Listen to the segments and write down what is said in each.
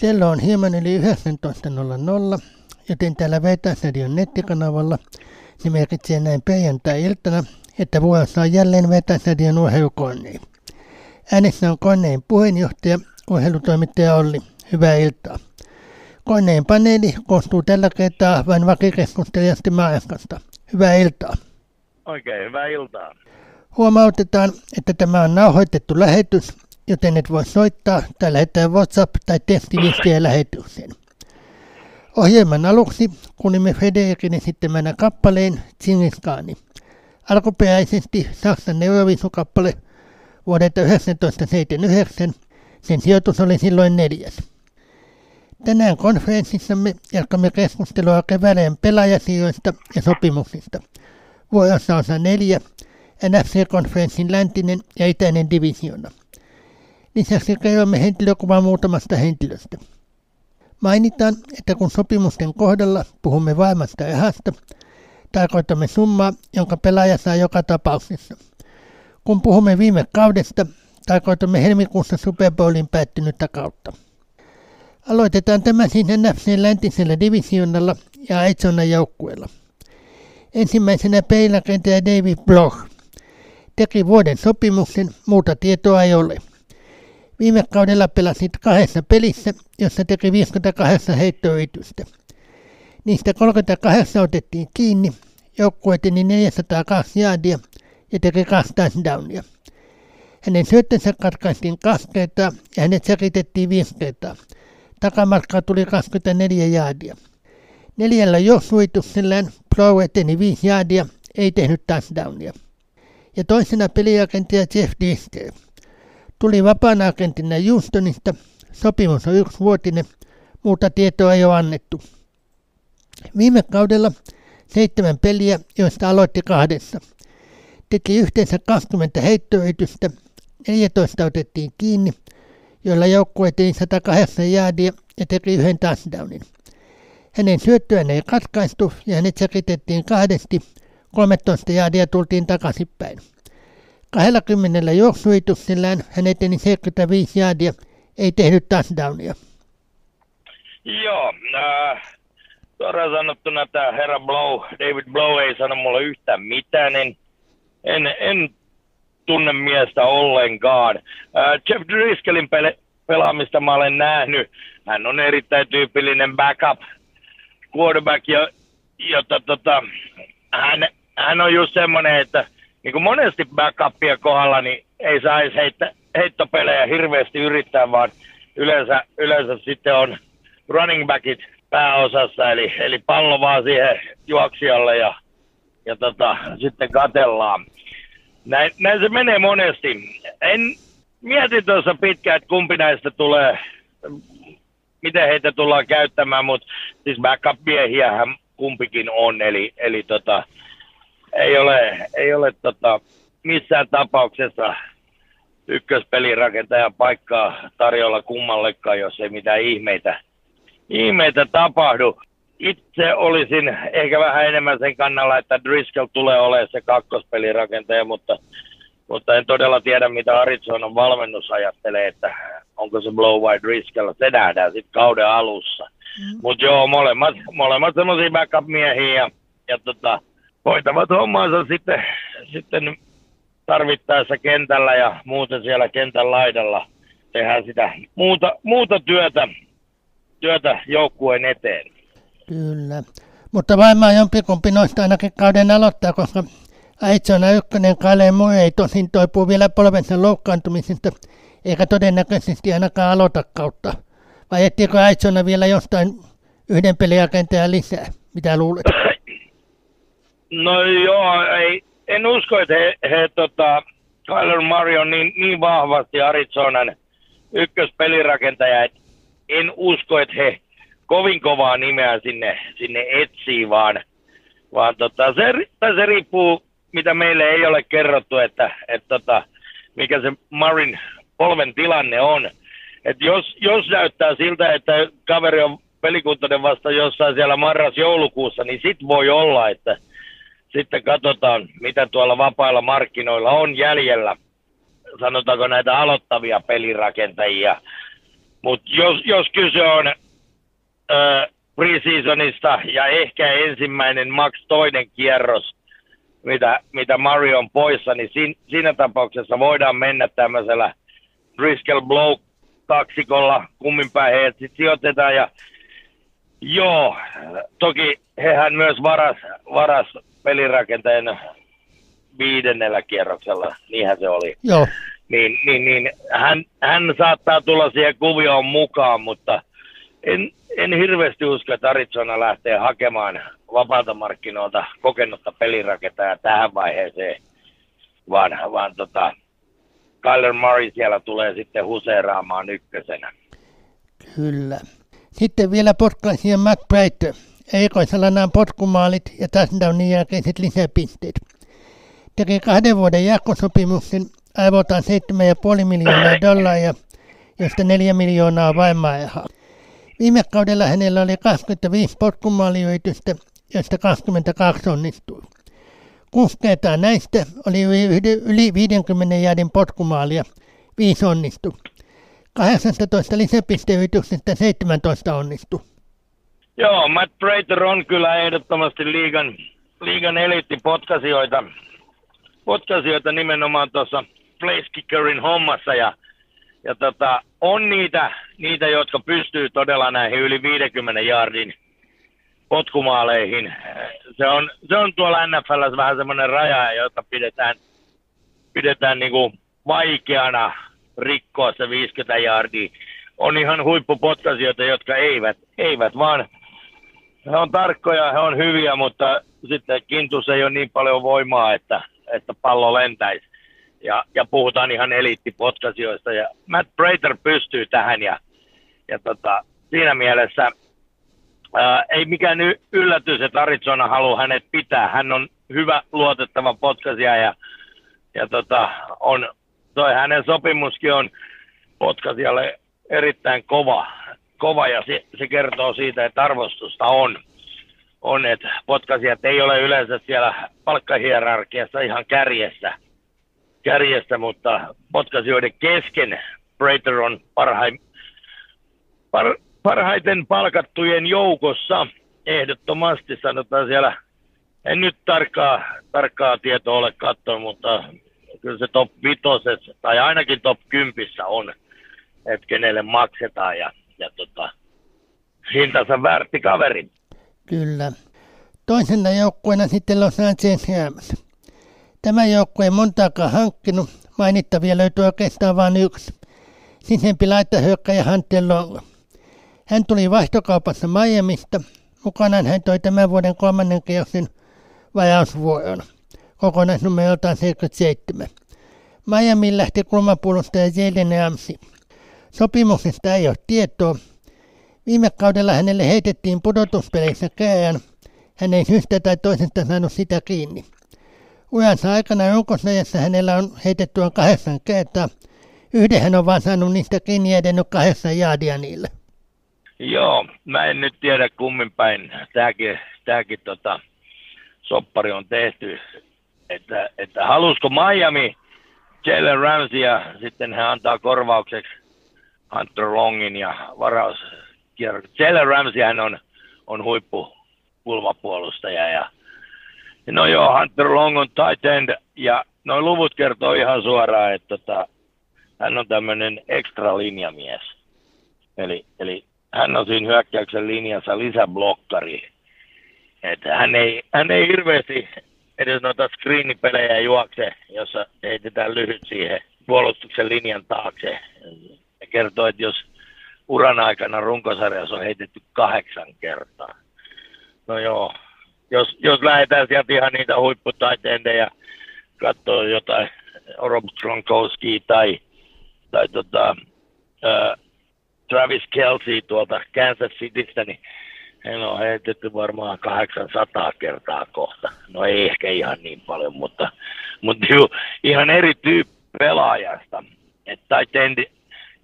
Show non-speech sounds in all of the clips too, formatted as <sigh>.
Kello on hieman yli 19.00, joten täällä Vetäisradion nettikanavalla se merkitsee näin perjantai-iltana, että vuorossa on jälleen Vetäisradion urheilukoneen. Äänessä on koneen puheenjohtaja, urheilutoimittaja Olli. Hyvää iltaa. Koneen paneeli koostuu tällä kertaa vain vakikeskustelijasta Maajaskasta. Hyvää iltaa. Oikein hyvää iltaa. Huomautetaan, että tämä on nauhoitettu lähetys, joten et voi soittaa tai lähettää WhatsApp- tai tekstiviestiä lähetykseen. Ohjelman aluksi kuulimme Federikin esittämänä kappaleen Tsingiskaani. Alkuperäisesti Saksan Euroviisukappale vuodelta 1979, sen sijoitus oli silloin neljäs. Tänään konferenssissamme jatkamme keskustelua kevään pelaajasijoista ja sopimuksista. Vuorossa osa neljä, NFC-konferenssin läntinen ja itäinen divisiona. Lisäksi kerromme henkilökuvan muutamasta henkilöstä. Mainitaan, että kun sopimusten kohdalla puhumme vaimasta rahasta, tarkoitamme summaa, jonka pelaaja saa joka tapauksessa. Kun puhumme viime kaudesta, tarkoitamme helmikuussa Super Bowlin päättynyttä kautta. Aloitetaan tämä siis NFC läntisellä divisionalla ja Aitsonan joukkueella. Ensimmäisenä peilakentäjä David Bloch teki vuoden sopimuksen, muuta tietoa ei ole. Viime kaudella pelasit kahdessa pelissä, jossa teki 58 heittoyritystä. Niistä 38 otettiin kiinni, joukkue teni 402 jaadia ja teki kaksi touchdownia. Hänen syöttönsä katkaistiin kaksi kertaa ja hänet säkitettiin viisi kertaa. Takamatkaa tuli 24 jaadia. Neljällä johsuituksellään Pro eteni viisi jaadia, ei tehnyt touchdownia. Ja toisena peliagenttia Jeff Dister. Tuli vapaana agentina Houstonista, sopimus on yksivuotinen, muuta tietoa ei ole annettu. Viime kaudella seitsemän peliä, joista aloitti kahdessa. Teki yhteensä 20 heittoyritystä, 14 otettiin kiinni, joilla joukkue teki 108 jaadia ja teki yhden touchdownin. Hänen syöttöään ei katkaistu ja hänet säkitettiin kahdesti, 13 jaadia tultiin takaisinpäin. 20 juoksuituksellään hän eteni 75 jaadia, ei tehnyt touchdownia. Joo, äh, suoraan sanottuna tämä herra Blow, David Blow ei sano mulle yhtään mitään, en, en, en tunne miestä ollenkaan. Äh, Jeff Driscollin pele, pelaamista mä olen nähnyt. Hän on erittäin tyypillinen backup quarterback, jota tota, hän, hän on just semmoinen, että niin kuin monesti backupia kohdalla, niin ei saisi heittä, heittopelejä hirveästi yrittää, vaan yleensä, yleensä sitten on running backit pääosassa, eli, eli pallo vaan siihen juoksijalle ja, ja tota, sitten katellaan. Näin, näin se menee monesti. En mieti tuossa pitkään, että kumpi näistä tulee, miten heitä tullaan käyttämään, mutta siis backup-miehiähän kumpikin on, eli, eli tota, ei ole, ei ole tota, missään tapauksessa ykköspelirakentajan paikkaa tarjolla kummallekaan, jos ei mitään ihmeitä, ihmeitä tapahdu. Itse olisin ehkä vähän enemmän sen kannalla, että Driscoll tulee olemaan se kakkospelirakentaja, mutta, mutta en todella tiedä, mitä Arizonan valmennus ajattelee, että onko se Blow vai Driscoll. Se nähdään sitten kauden alussa. Mm. Mutta joo, molemmat, molemmat semmoisia backup-miehiä ja, ja tota, hoitavat hommansa sitten, sitten tarvittaessa kentällä ja muuten siellä kentän laidalla tehdään sitä muuta, muuta työtä, työtä joukkueen eteen. Kyllä, mutta varmaan jompikumpi noista ainakin kauden aloittaa, koska Aitsona ykkönen Kale Mui ei tosin toipuu vielä polvensa loukkaantumisesta, eikä todennäköisesti ainakaan aloita kautta. Vai etsikö Aitsona vielä jostain yhden peliakentajaa lisää? Mitä luulet? <laughs> No joo, ei, en usko, että he, he tota, Kyler Murray on niin, niin vahvasti Arizonan ykköspelirakentaja, että en usko, että he kovin kovaa nimeä sinne, sinne etsii, vaan, vaan tota, se, se riippuu, mitä meille ei ole kerrottu, että, että tota, mikä se Marin polven tilanne on. Et jos, jos näyttää siltä, että kaveri on pelikuntoinen vasta jossain siellä marras-joulukuussa, niin sit voi olla, että – sitten katsotaan, mitä tuolla vapailla markkinoilla on jäljellä. Sanotaanko näitä aloittavia pelirakentajia. Mutta jos, jos kyse on ö, preseasonista ja ehkä ensimmäinen Max toinen kierros, mitä, mitä Mario on poissa, niin siinä, siinä tapauksessa voidaan mennä tämmöisellä Driscoll Blow kaksikolla, kummin päin heidät sitten sijoitetaan ja joo, toki hehän myös varas, varas pelirakentajan viidennellä kierroksella, niinhän se oli. Joo. Niin, niin, niin hän, hän saattaa tulla siihen kuvioon mukaan, mutta en, en hirveästi usko, että Arizona lähtee hakemaan vapaalta markkinoilta kokennutta pelirakentajaa tähän vaiheeseen, vaan, vaan tota, Kyler Murray siellä tulee sitten huseeraamaan ykkösenä. Kyllä. Sitten vielä potkaisija McBride. Eikoisella nämä potkumaalit ja touchdownin jälkeiset lisäpisteet. Teki kahden vuoden jatkosopimuksen aivotaan 7,5 miljoonaa dollaria, josta 4 miljoonaa vain Viime kaudella hänellä oli 25 potkumaaliyritystä, joista 22 onnistui. Kuusi kertaa näistä oli yli 50 jäädin potkumaalia, viisi onnistui. 18 lisäpisteyrityksestä 17 onnistui. Joo, Matt Prater on kyllä ehdottomasti liigan, liigan eliittipotkasioita potkasioita nimenomaan tuossa place kickerin hommassa ja, ja tota, on niitä, niitä, jotka pystyy todella näihin yli 50 jardin potkumaaleihin. Se on, se on tuolla NFL vähän semmoinen raja, jota pidetään, pidetään niinku vaikeana rikkoa se 50 jardia. On ihan huippupotkasioita, jotka eivät, eivät vaan he on tarkkoja, he on hyviä, mutta sitten Kintus ei ole niin paljon voimaa, että, että pallo lentäisi. Ja, ja puhutaan ihan eliittipotkasioista. Ja Matt Prater pystyy tähän ja, ja tota, siinä mielessä ää, ei mikään yllätys, että Arizona haluaa hänet pitää. Hän on hyvä, luotettava potkasia ja, ja tota, on, toi hänen sopimuskin on potkasijalle erittäin kova, kova ja se, se kertoo siitä, että arvostusta on on, että potkasijat ei ole yleensä siellä palkkahierarkiassa ihan kärjessä, kärjessä mutta potkasijoiden kesken Prater on parhaim, par, parhaiten palkattujen joukossa ehdottomasti sanotaan siellä. En nyt tarkkaa, tarkkaa tietoa ole katsonut, mutta kyllä se top 5 tai ainakin top 10 on, että kenelle maksetaan ja, ja tota, hintansa väärti kaveri. Kyllä. Toisena joukkueena sitten Los Angeles Rams. Tämä joukkue ei montaakaan hankkinut. Mainittavia löytyy oikeastaan vain yksi. Sisempi laittahyökkäjä Hunter Long. Hän tuli vaihtokaupassa Miamista. Mukanaan hän toi tämän vuoden kolmannen kierroksen vajausvuoron. Kokonaisnumeroltaan 77. Miamiin lähti kulmapuolustaja Jalen Ramsey. Sopimuksesta ei ole tietoa, Viime kaudella hänelle heitettiin pudotuspeleissä käään. Hän ei syystä tai toisesta saanut sitä kiinni. Uransa aikana runkosajassa hänellä on heitetty on kahdeksan kertaa. Yhden hän on vaan saanut niistä kiinni ja edennyt kahdeksan jaadia niille. Joo, mä en nyt tiedä kummin päin tämäkin, tämäkin tota, soppari on tehty. Että, että halusko Miami Jalen Ramsey ja sitten hän antaa korvaukseksi Hunter Longin ja varaus kierrokset. Jalen Ramseyhän on, on huippu kulmapuolustaja ja no joo, Hunter Long on tight end ja noin luvut kertoo ihan suoraan, että tota, hän on tämmöinen ekstra linjamies. Eli, eli hän on siinä hyökkäyksen linjassa lisäblokkari. Että hän ei, hän ei hirveästi edes noita screenipelejä juokse, jossa heitetään lyhyt siihen puolustuksen linjan taakse. Kertoo, että jos uran aikana runkosarjassa on heitetty kahdeksan kertaa. No joo, jos, jos lähdetään sieltä ihan niitä huipputaiteendeja katsoa jotain Rob Gronkowski tai, tai tota, ää, Travis Kelsey tuolta Kansas Citystä, niin heillä on heitetty varmaan 800 kertaa kohta. No ei ehkä ihan niin paljon, mutta, mutta juu, ihan eri tyyppi pelaajasta. Että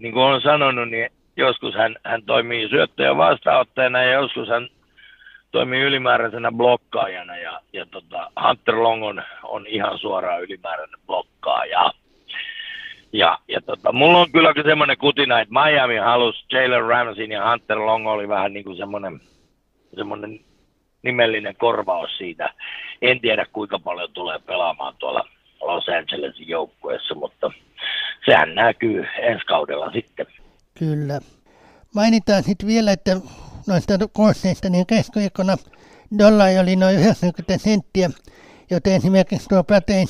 niin kuin olen sanonut, niin joskus hän, hän toimii syöttöjä vastaanottajana ja joskus hän toimii ylimääräisenä blokkaajana ja, ja tota, Hunter Long on, on ihan suoraan ylimääräinen blokkaaja. Ja, ja tota, mulla on kyllä semmoinen kutina, että Miami halusi Jalen Ramsin ja Hunter Long oli vähän niin kuin semmoinen, semmoinen nimellinen korvaus siitä. En tiedä kuinka paljon tulee pelaamaan tuolla Los Angelesin joukkueessa, mutta sehän näkyy ensi kaudella sitten. Kyllä. Mainitaan sitten vielä, että noista koosseista niin keskiviikkona dollari oli noin 90 senttiä, joten esimerkiksi tuo Pratein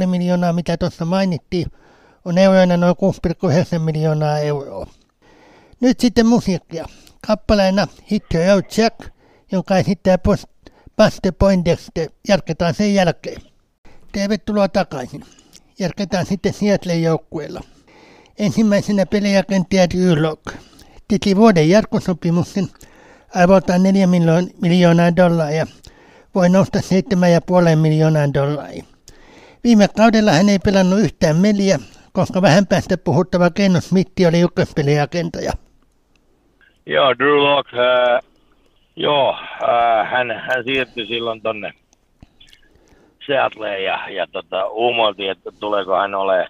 7,5 miljoonaa, mitä tuossa mainittiin, on euroina noin 6,9 miljoonaa euroa. Nyt sitten musiikkia. Kappaleena Hit the Road Jack, jonka esittää Buster Poindexter. Jatketaan sen jälkeen. Tervetuloa takaisin. Jatketaan sitten Seattlein joukkueella. Ensimmäisenä pelirakentaja Drew Lock. Teki vuoden jatkosopimuksen arvoltaan 4 miljoonaa dollaria. Voi nousta 7,5 miljoonaa dollaria. Viime kaudella hän ei pelannut yhtään meliä, koska vähän päästä puhuttava Kenno Smith oli ykköspelirakentaja. Joo, Drew Lock, äh, joo, äh, hän, hän siirtyi silloin tonne Seattleen ja, ja tota, uumoiltiin, että tuleeko hän ole,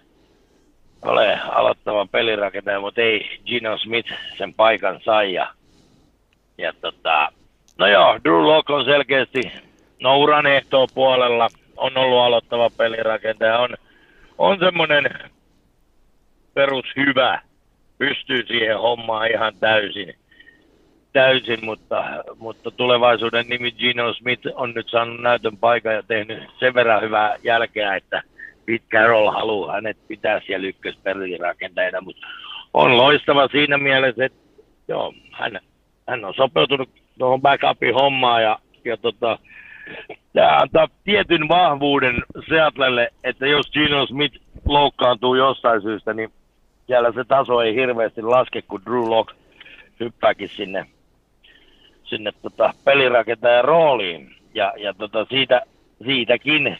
ole aloittava pelirakentaja, mutta ei Gino Smith sen paikan sai. Ja, ja tota, no joo, Drew Lock on selkeästi no uran puolella, on ollut aloittava pelirakentaja, on, on semmoinen perus hyvä, pystyy siihen hommaan ihan täysin, täysin mutta, mutta tulevaisuuden nimi Gino Smith on nyt saanut näytön paikan ja tehnyt sen verran hyvää jälkeä, että Pete Carroll haluaa hänet pitää siellä ykköspelirakentajana, mutta on loistava siinä mielessä, että joo, hän, hän on sopeutunut tuohon backupin hommaan ja, ja tota, tämä antaa tietyn vahvuuden Seatlelle, että jos Gino Smith loukkaantuu jostain syystä, niin siellä se taso ei hirveästi laske, kun Drew Lock hyppääkin sinne, sinne tota pelirakentajan rooliin. Ja, ja tota siitä, siitäkin.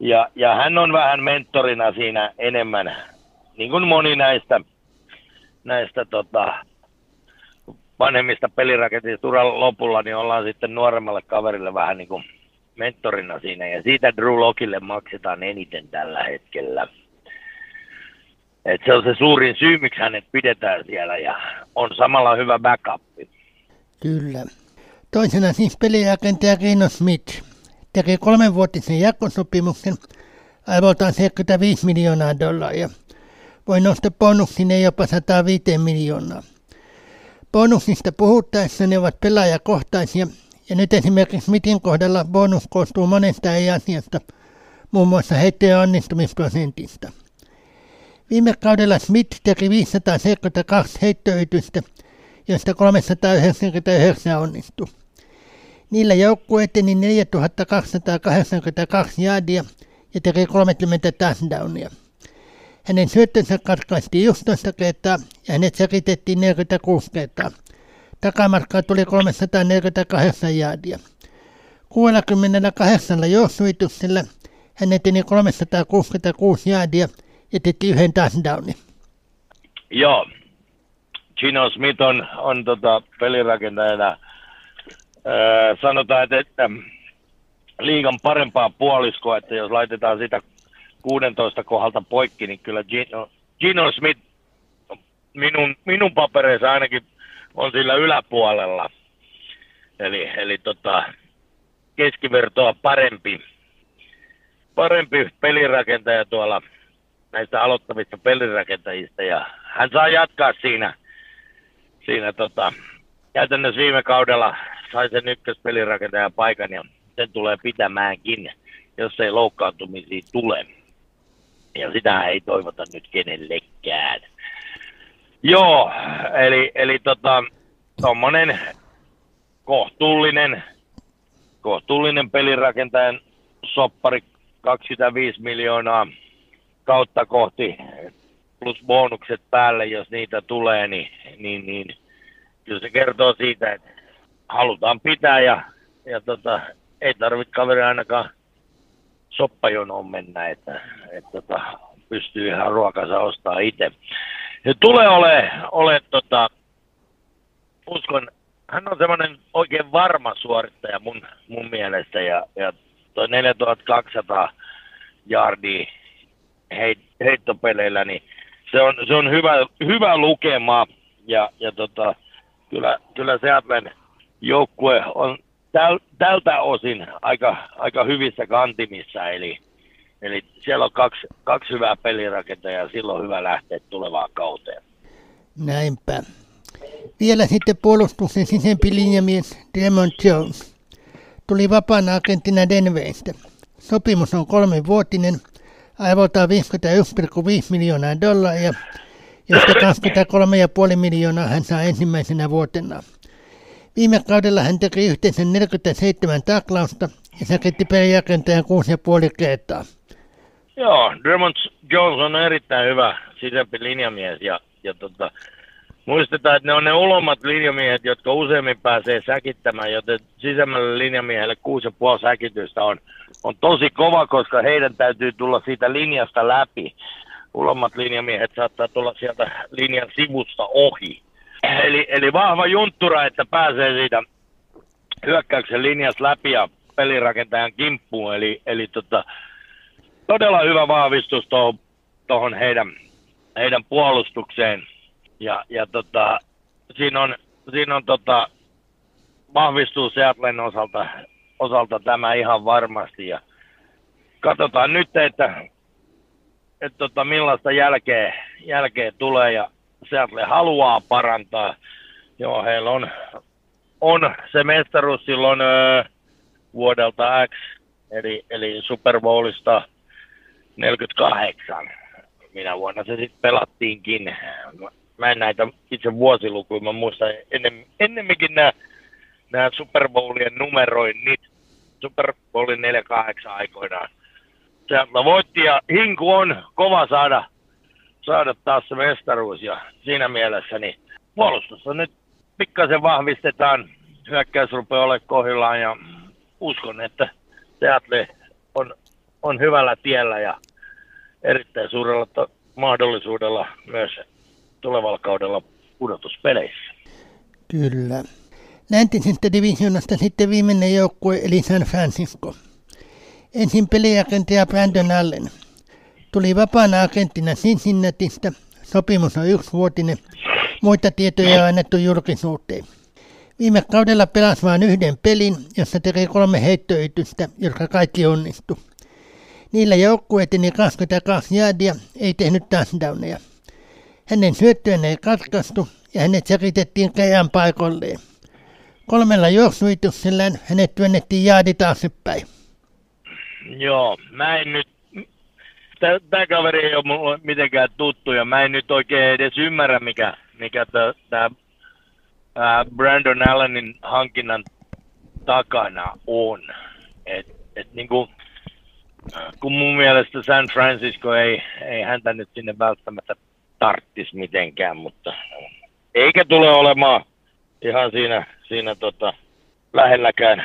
Ja, ja hän on vähän mentorina siinä enemmän, niin kuin moni näistä, näistä tota, vanhemmista pelirakenteista uran lopulla, niin ollaan sitten nuoremmalle kaverille vähän niin kuin mentorina siinä. Ja siitä Drew Lockille maksetaan eniten tällä hetkellä. Et se on se suurin syy, miksi hänet pidetään siellä ja on samalla hyvä backup. Kyllä. Toisena siis pelirakentaja Reino Smith teki kolmenvuotisen jakosopimuksen arvoltaan 75 miljoonaa dollaria. Voi nostaa bonuksineen jopa 105 miljoonaa. Bonuksista puhuttaessa ne ovat pelaajakohtaisia, ja nyt esimerkiksi Smithin kohdalla bonus koostuu monesta eri asiasta, muun muassa heittojen onnistumisprosentista. Viime kaudella Smith teki 572 heittoyritystä, joista 399 onnistui. Niillä joukkue eteni 4282 jaadia ja teki 30 touchdownia. Hänen syöttönsä katkaistiin 11 kertaa ja hänet säkitettiin 46 kertaa. Takamatkaa tuli 348 jaadia. 68 joustoyrityksellä hän eteni 366 jaadia ja teki yhden touchdownin. Joo. Gino Smith on, on tota pelirakentajana, sanotaan, että, että liigan parempaa puoliskoa, että jos laitetaan sitä 16 kohdalta poikki, niin kyllä Gino, Gino Smith minun, minun papereissa ainakin on sillä yläpuolella. Eli, eli tota, keskivertoa parempi, parempi pelirakentaja tuolla näistä aloittavista pelirakentajista ja hän saa jatkaa siinä, siinä tota, käytännössä viime kaudella sai sen ykköspelirakentajan paikan ja sen tulee pitämäänkin, jos ei loukkaantumisia tule. Ja sitä ei toivota nyt kenellekään. Joo, eli, eli tota, tommonen kohtuullinen, kohtuullinen pelirakentajan soppari 25 miljoonaa kautta kohti plus bonukset päälle, jos niitä tulee, niin, niin, niin kyllä se kertoo siitä, että halutaan pitää ja, ja tota, ei tarvitse kaveri ainakaan soppajonoon mennä, että, että tota, pystyy ihan ruokansa ostaa itse. Ja tulee ole, ole tota, uskon, hän on semmoinen oikein varma suorittaja mun, mun mielestä ja, ja toi 4200 jardia heit, heittopeleillä, niin se on, se on hyvä, hyvä lukema ja, ja tota, kyllä, kyllä Seattlen joukkue on täl, tältä osin aika, aika hyvissä kantimissa, eli, eli siellä on kaksi, kaksi hyvää pelirakentajaa ja silloin hyvä lähteä tulevaan kauteen. Näinpä. Vielä sitten puolustuksen sisempi linjamies Demon Jones tuli vapaana agenttina Denveristä. Sopimus on kolmenvuotinen, aivoltaan 51,5 miljoonaa dollaria, josta 23,5 miljoonaa hän saa ensimmäisenä vuotena. Viime kaudella hän teki yhteensä 47 taklausta ja säkitti pelijakentajan 6,5 kertaa. Joo, Drummond Jones on erittäin hyvä sisämpi linjamies ja, ja tota, muistetaan, että ne on ne ulommat linjamiehet, jotka useimmin pääsee säkittämään, joten sisämmälle linjamiehelle 6,5 säkitystä on, on tosi kova, koska heidän täytyy tulla siitä linjasta läpi. Ulommat linjamiehet saattaa tulla sieltä linjan sivusta ohi. Eli, eli vahva junttura, että pääsee siitä hyökkäyksen linjasta läpi ja pelirakentajan kimppuun. Eli, eli tota, todella hyvä vahvistus tuohon heidän, heidän puolustukseen. Ja, ja tota, siinä on, siinä on tota, vahvistuu Seattlen osalta, osalta tämä ihan varmasti. Ja katsotaan nyt, että, että tota, millaista jälkeä, jälkeä tulee ja Seattle haluaa parantaa. Joo, heillä on, on se mestaruus silloin ö, vuodelta X, eli, eli Super Bowlista 48. Minä vuonna se sitten pelattiinkin. Mä en näitä itse vuosilukuja, mä muistan ennen, ennemminkin nämä Super Bowlien numeroinnit. Super Bowlin 48 aikoinaan. Seattle voitti ja hinku on kova saada saada taas se mestaruus ja siinä mielessä niin puolustusta nyt pikkasen vahvistetaan. Hyökkäys rupeaa olemaan kohdillaan ja uskon, että Seattle on, on hyvällä tiellä ja erittäin suurella to- mahdollisuudella myös tulevalla kaudella pudotuspeleissä. Kyllä. Läntisestä divisionasta sitten viimeinen joukkue eli San Francisco. Ensin peliagentaja Brandon Allen – Tuli vapaana agenttina Cincinnatista. Sopimus on yksivuotinen. Muita tietoja on annettu julkisuuteen. Viime kaudella pelasi vain yhden pelin, jossa teki kolme heittoytystä, jotka kaikki onnistu. Niillä joukkue eteni 22 jaadia, ei tehnyt touchdowneja. Hänen syöttöön ei katkaistu ja hänet säkitettiin käjän paikolleen. Kolmella juoksuituksellään hänet työnnettiin jaadi taaksepäin. Joo, mä en nyt tämä kaveri ei ole mulle mitenkään tuttu ja mä en nyt oikein edes ymmärrä, mikä, mikä tämä Brandon Allenin hankinnan takana on. Et, et niinku, kun mun mielestä San Francisco ei, ei häntä nyt sinne välttämättä tarttis mitenkään, mutta eikä tule olemaan ihan siinä, siinä tota, lähelläkään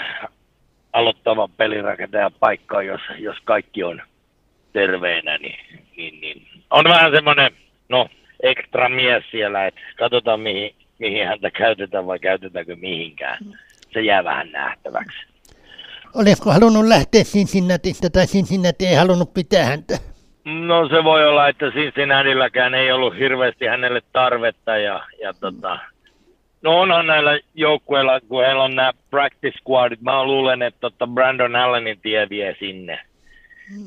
aloittavan pelirakentajan paikkaa, jos, jos kaikki on terveenä, niin, niin, niin on vähän semmoinen, no, ekstra mies siellä, että katsotaan mihin, mihin häntä käytetään vai käytetäänkö mihinkään. Se jää vähän nähtäväksi. Olisiko halunnut lähteä Cincinnatista tai Cincinnati ei halunnut pitää häntä? No se voi olla, että Cincinnatiilläkään ei ollut hirveästi hänelle tarvetta ja, ja tota, No onhan näillä joukkueilla, kun heillä on nämä practice squadit, mä luulen, että Brandon Allenin tie vie sinne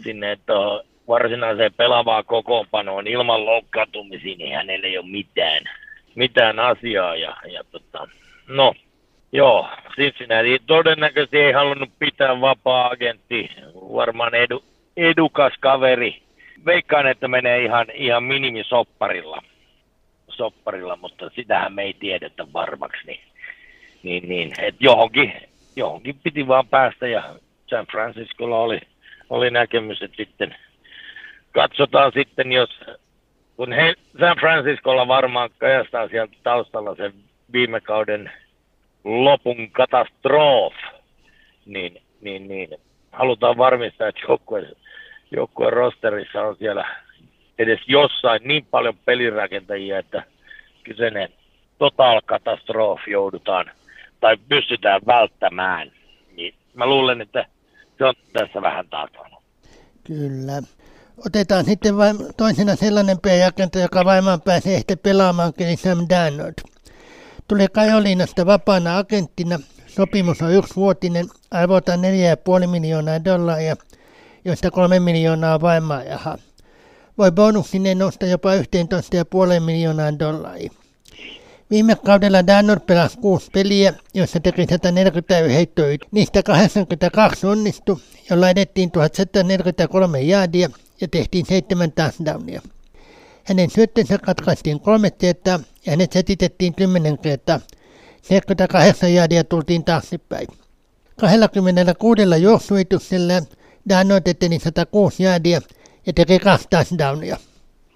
sinne että varsinaiseen pelaavaan kokoonpanoon ilman loukkaantumisia, niin hänellä ei ole mitään, mitään asiaa. Ja, ja tota, no, joo, Cincinnati todennäköisesti ei halunnut pitää vapaa-agentti, varmaan edu, edukas kaveri. Veikkaan, että menee ihan, ihan minimisopparilla, sopparilla, mutta sitähän me ei tiedetä varmaksi. Niin, niin, niin että johonkin, johonkin piti vaan päästä ja San Franciscolla oli oli näkemys, että sitten katsotaan sitten, jos kun he San Franciscolla varmaan kajastaa sieltä taustalla sen viime kauden lopun katastrof, niin, niin, niin halutaan varmistaa, että joukkue, joukkueen rosterissa on siellä edes jossain niin paljon pelirakentajia, että kyseinen total katastrofi joudutaan tai pystytään välttämään. Niin mä luulen, että se on tässä vähän takana. Kyllä. Otetaan sitten vain toisena sellainen pelirakenta, joka vaimaan pääsee ehkä pelaamaan, eli Sam Darnold. Tulee Kajolinasta vapaana agenttina. Sopimus on yksivuotinen, arvotaan 4,5 miljoonaa dollaria, joista 3 miljoonaa vaimaajaha. Voi bonuksineen nostaa jopa 11,5 miljoonaa dollaria. Viime kaudella Danor pelasi kuusi peliä, joissa teki 140 heittoa. Niistä 82 onnistui, jolla edettiin 1143 jaadia ja tehtiin seitsemän touchdownia. Hänen syöttönsä katkaistiin kolme kertaa ja hänet setitettiin kymmenen kertaa. 48 jaadia tultiin taaksepäin. 26 juoksuituksella Darnold eteni 106 jaadia ja teki kaksi touchdownia.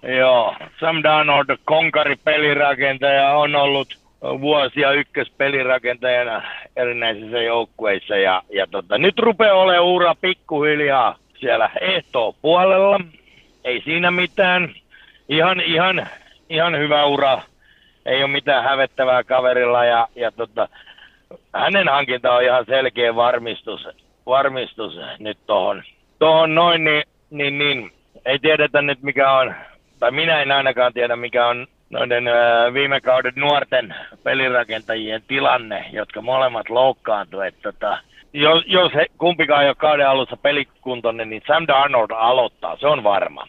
Joo, Sam Darnold, konkari pelirakentaja, on ollut vuosia ykköspelirakentajana erinäisissä joukkueissa ja, ja tota, nyt rupeaa olemaan ura pikkuhiljaa siellä puolella. Ei siinä mitään. Ihan, ihan, ihan hyvä ura. Ei ole mitään hävettävää kaverilla ja, ja tota, hänen hankinta on ihan selkeä varmistus, varmistus nyt tohon, tohon noin, niin, niin, niin ei tiedetä nyt mikä on, tai minä en ainakaan tiedä mikä on noiden viime kauden nuorten pelirakentajien tilanne, jotka molemmat loukkaantuivat. Tota, jos, jos he, kumpikaan ei ole kauden alussa pelikuntoinen, niin Sam Darnold aloittaa, se on varma.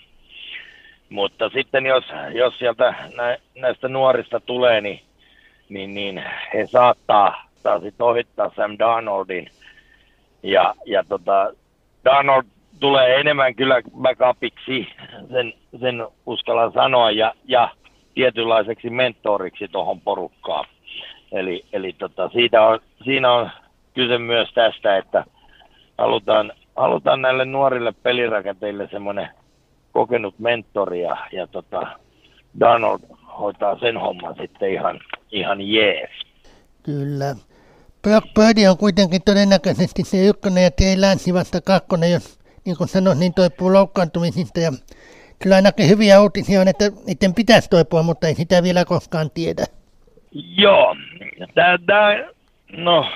Mutta sitten jos, jos sieltä nä, näistä nuorista tulee, niin, niin, niin he saattaa, saattaa sitten ohittaa Sam Darnoldin. Ja, ja tota, Darnold tulee enemmän kyllä backupiksi, sen, sen uskallan sanoa, ja, ja tietynlaiseksi mentoriksi tuohon porukkaan. Eli, eli tota, siitä on, siinä on kyse myös tästä, että halutaan, halutaan näille nuorille pelirakenteille semmoinen kokenut mentori ja, ja tota, Donald hoitaa sen homman sitten ihan, ihan jees. Kyllä. Brock Purdy on kuitenkin todennäköisesti se ykkönen ja Trey Lance vasta kakkonen, jos niin kuin sanoin, niin toipuu loukkaantumisista. Ja kyllä ainakin hyviä uutisia on, että niiden pitäisi toipua, mutta ei sitä vielä koskaan tiedä. Joo, tää, tää, no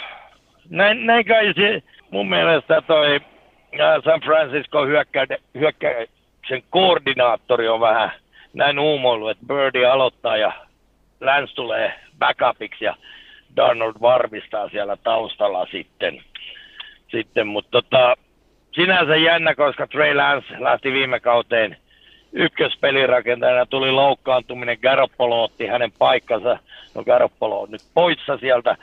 näin, näin kai se mun mielestä toi San Francisco hyökkä, hyökkäyksen koordinaattori on vähän näin uumoillut, että Birdie aloittaa ja Lance tulee backupiksi ja Donald varmistaa siellä taustalla sitten. sitten mutta tota, sinänsä jännä, koska Trey Lance lähti viime kauteen ykköspelirakentajana, tuli loukkaantuminen, Garoppolo otti hänen paikkansa, no Garoppolo on nyt poissa sieltä,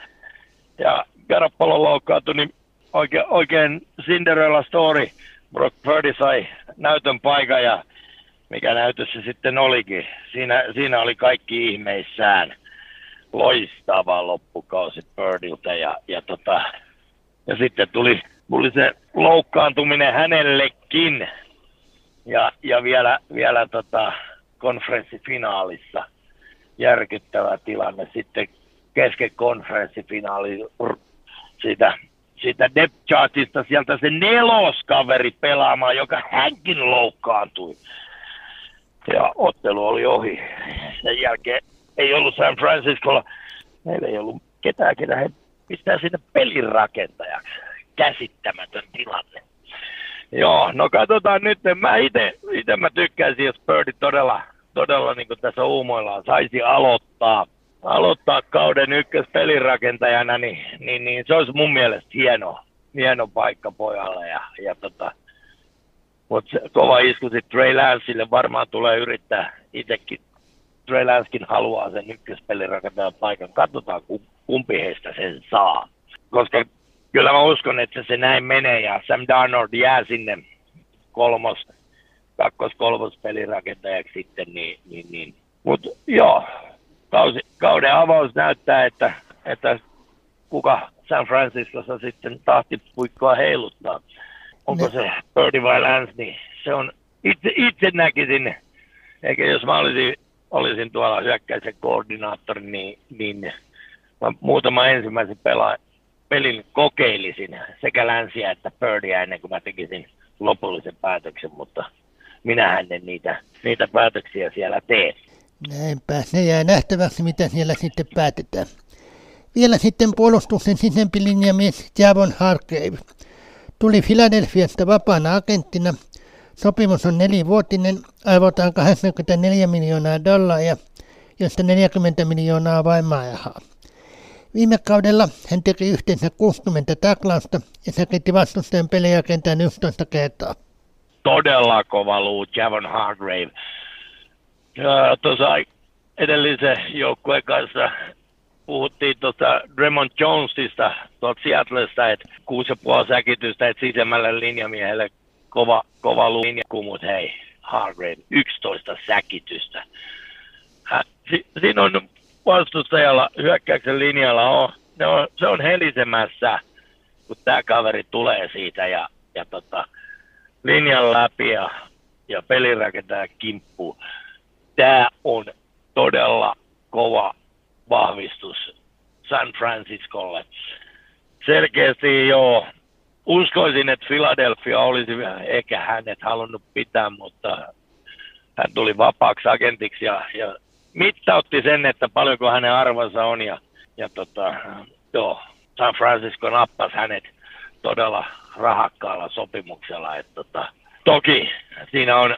ja Garoppolo loukkaantui, niin oikein, oikein Cinderella story, Brock Purdy sai näytön paikan ja mikä näytös se sitten olikin. Siinä, siinä oli kaikki ihmeissään. Loistava loppukausi Purdyltä ja, ja, tota, ja sitten tuli tuli se loukkaantuminen hänellekin. Ja, ja vielä, vielä tota, konferenssifinaalissa järkyttävä tilanne sitten kesken konferenssifinaali siitä, siitä depth chartista sieltä se neloskaveri pelaamaan, joka hänkin loukkaantui. Ja ottelu oli ohi. Sen jälkeen ei ollut San Franciscolla, meillä ei ollut ketään, ketä he pistää sinne pelin rakentajaksi käsittämätön tilanne. Joo, no katsotaan nyt. Mä itse, ite mä tykkäisin, jos Birdi todella, todella niin kuin tässä uumoillaan saisi aloittaa, aloittaa kauden ykköspelirakentajana, niin, niin, niin, se olisi mun mielestä hieno, hieno paikka pojalle. Ja, ja tota, mutta kova isku sitten Trey Lanceille varmaan tulee yrittää itsekin. Trey Lancekin haluaa sen ykköspelirakentajan paikan. Katsotaan, kumpi heistä sen saa. Koska kyllä mä uskon, että se näin menee ja Sam Darnold jää sinne kolmos, kakkos kolmos pelirakentajaksi sitten, niin, niin, niin. Mutta joo, kausi, kauden avaus näyttää, että, että kuka San Franciscossa sitten tahtipuikkoa heiluttaa. Onko ne. se Birdie vai Lance, niin se on, itse, itse näkisin, eikä jos mä olisin, olisin tuolla hyökkäisen koordinaattori, niin, niin muutama ensimmäisen pelaajan pelin kokeilisin sekä länsiä että Birdia ennen kuin mä tekisin lopullisen päätöksen, mutta minä en niitä, niitä päätöksiä siellä tee. Näinpä, ne jää nähtäväksi, mitä siellä sitten päätetään. Vielä sitten puolustuksen sisempi linjamies Javon Hargrave. Tuli Filadelfiasta vapaana agenttina, Sopimus on nelivuotinen, aivotaan 84 miljoonaa dollaria, josta 40 miljoonaa vain maajahaa. Viime kaudella hän teki yhteensä 60 taklausta ja säkitti vastustajan pelejä kentään 11 kertaa. Todella kova luu Javon Hargrave. Tuossa edellisen joukkueen kanssa puhuttiin tuosta Dremont Jonesista tuolta Seattlesta, että 6,5 säkitystä, että sisemmälle linjamiehelle kova, kova linjakumut, hei, Hargrave, 11 säkitystä. Si, siinä on vastustajalla hyökkäyksen linjalla on, ne on, se on helisemässä, kun tämä kaveri tulee siitä ja, ja tota, linjan läpi ja, ja peli rakentaa kimppuun. Tämä on todella kova vahvistus San Franciscolle. Selkeästi joo, uskoisin, että Philadelphia olisi ehkä hänet halunnut pitää, mutta hän tuli vapaaksi agentiksi ja, ja mittautti sen, että paljonko hänen arvonsa on ja, ja tota, joo, San Francisco nappasi hänet todella rahakkaalla sopimuksella. Että tota, toki siinä on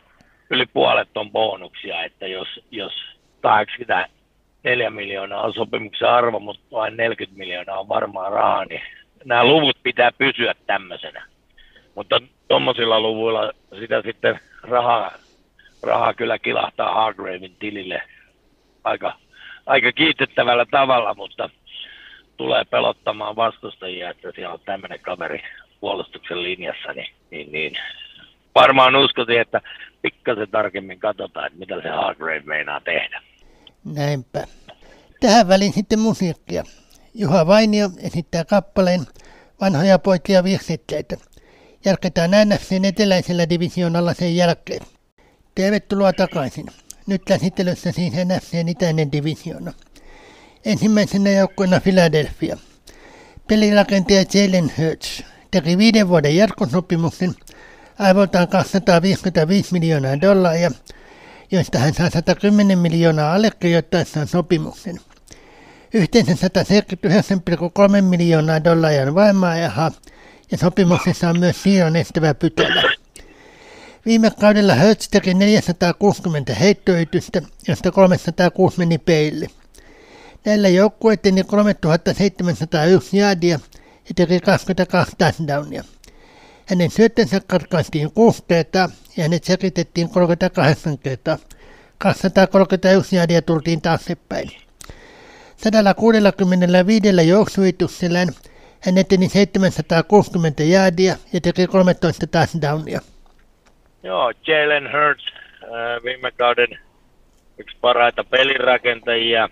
yli puolet on bonuksia, että jos, jos 84 miljoonaa on sopimuksen arvo, mutta vain 40 miljoonaa on varmaan rahaa, niin nämä luvut pitää pysyä tämmöisenä. Mutta tuommoisilla luvuilla sitä sitten rahaa, rahaa kyllä kilahtaa Hargraven tilille aika, aika kiitettävällä tavalla, mutta tulee pelottamaan vastustajia, että siellä on tämmöinen kaveri puolustuksen linjassa, niin, niin, niin varmaan uskoisin, että pikkasen tarkemmin katsotaan, että mitä se Hargrave meinaa tehdä. Näinpä. Tähän väliin sitten musiikkia. Juha Vainio esittää kappaleen vanhoja poikia virsitteitä. Jatketaan NFCn eteläisellä divisioonalla sen jälkeen. Tervetuloa takaisin. Nyt käsittelyssä siis NFCn itäinen divisioona. Ensimmäisenä joukkueena Philadelphia. Pelirakentaja Jalen Hurts teki viiden vuoden jatkosopimuksen aivoltaan 255 miljoonaa dollaria, joista hän saa 110 miljoonaa allekirjoittaessaan sopimuksen. Yhteensä 179,3 miljoonaa dollaria vaimaajaha ja sopimuksessa on myös siirron estävä pykälä. Viime kaudella Hertz teki 460 heittoytystä, josta 306 meni peille. Näillä joukkueet teki 3701 jaadia ja teki 22 touchdownia. Hänen syöttönsä katkaistiin 6 kertaa ja hänet säkitettiin 38 kertaa. 231 jaadia tultiin taaksepäin. 165 juoksuituksellään hän eteni 760 jaadia ja teki 13 touchdownia. Joo, Jalen Hurts, äh, viime kauden yksi parhaita pelirakentajia.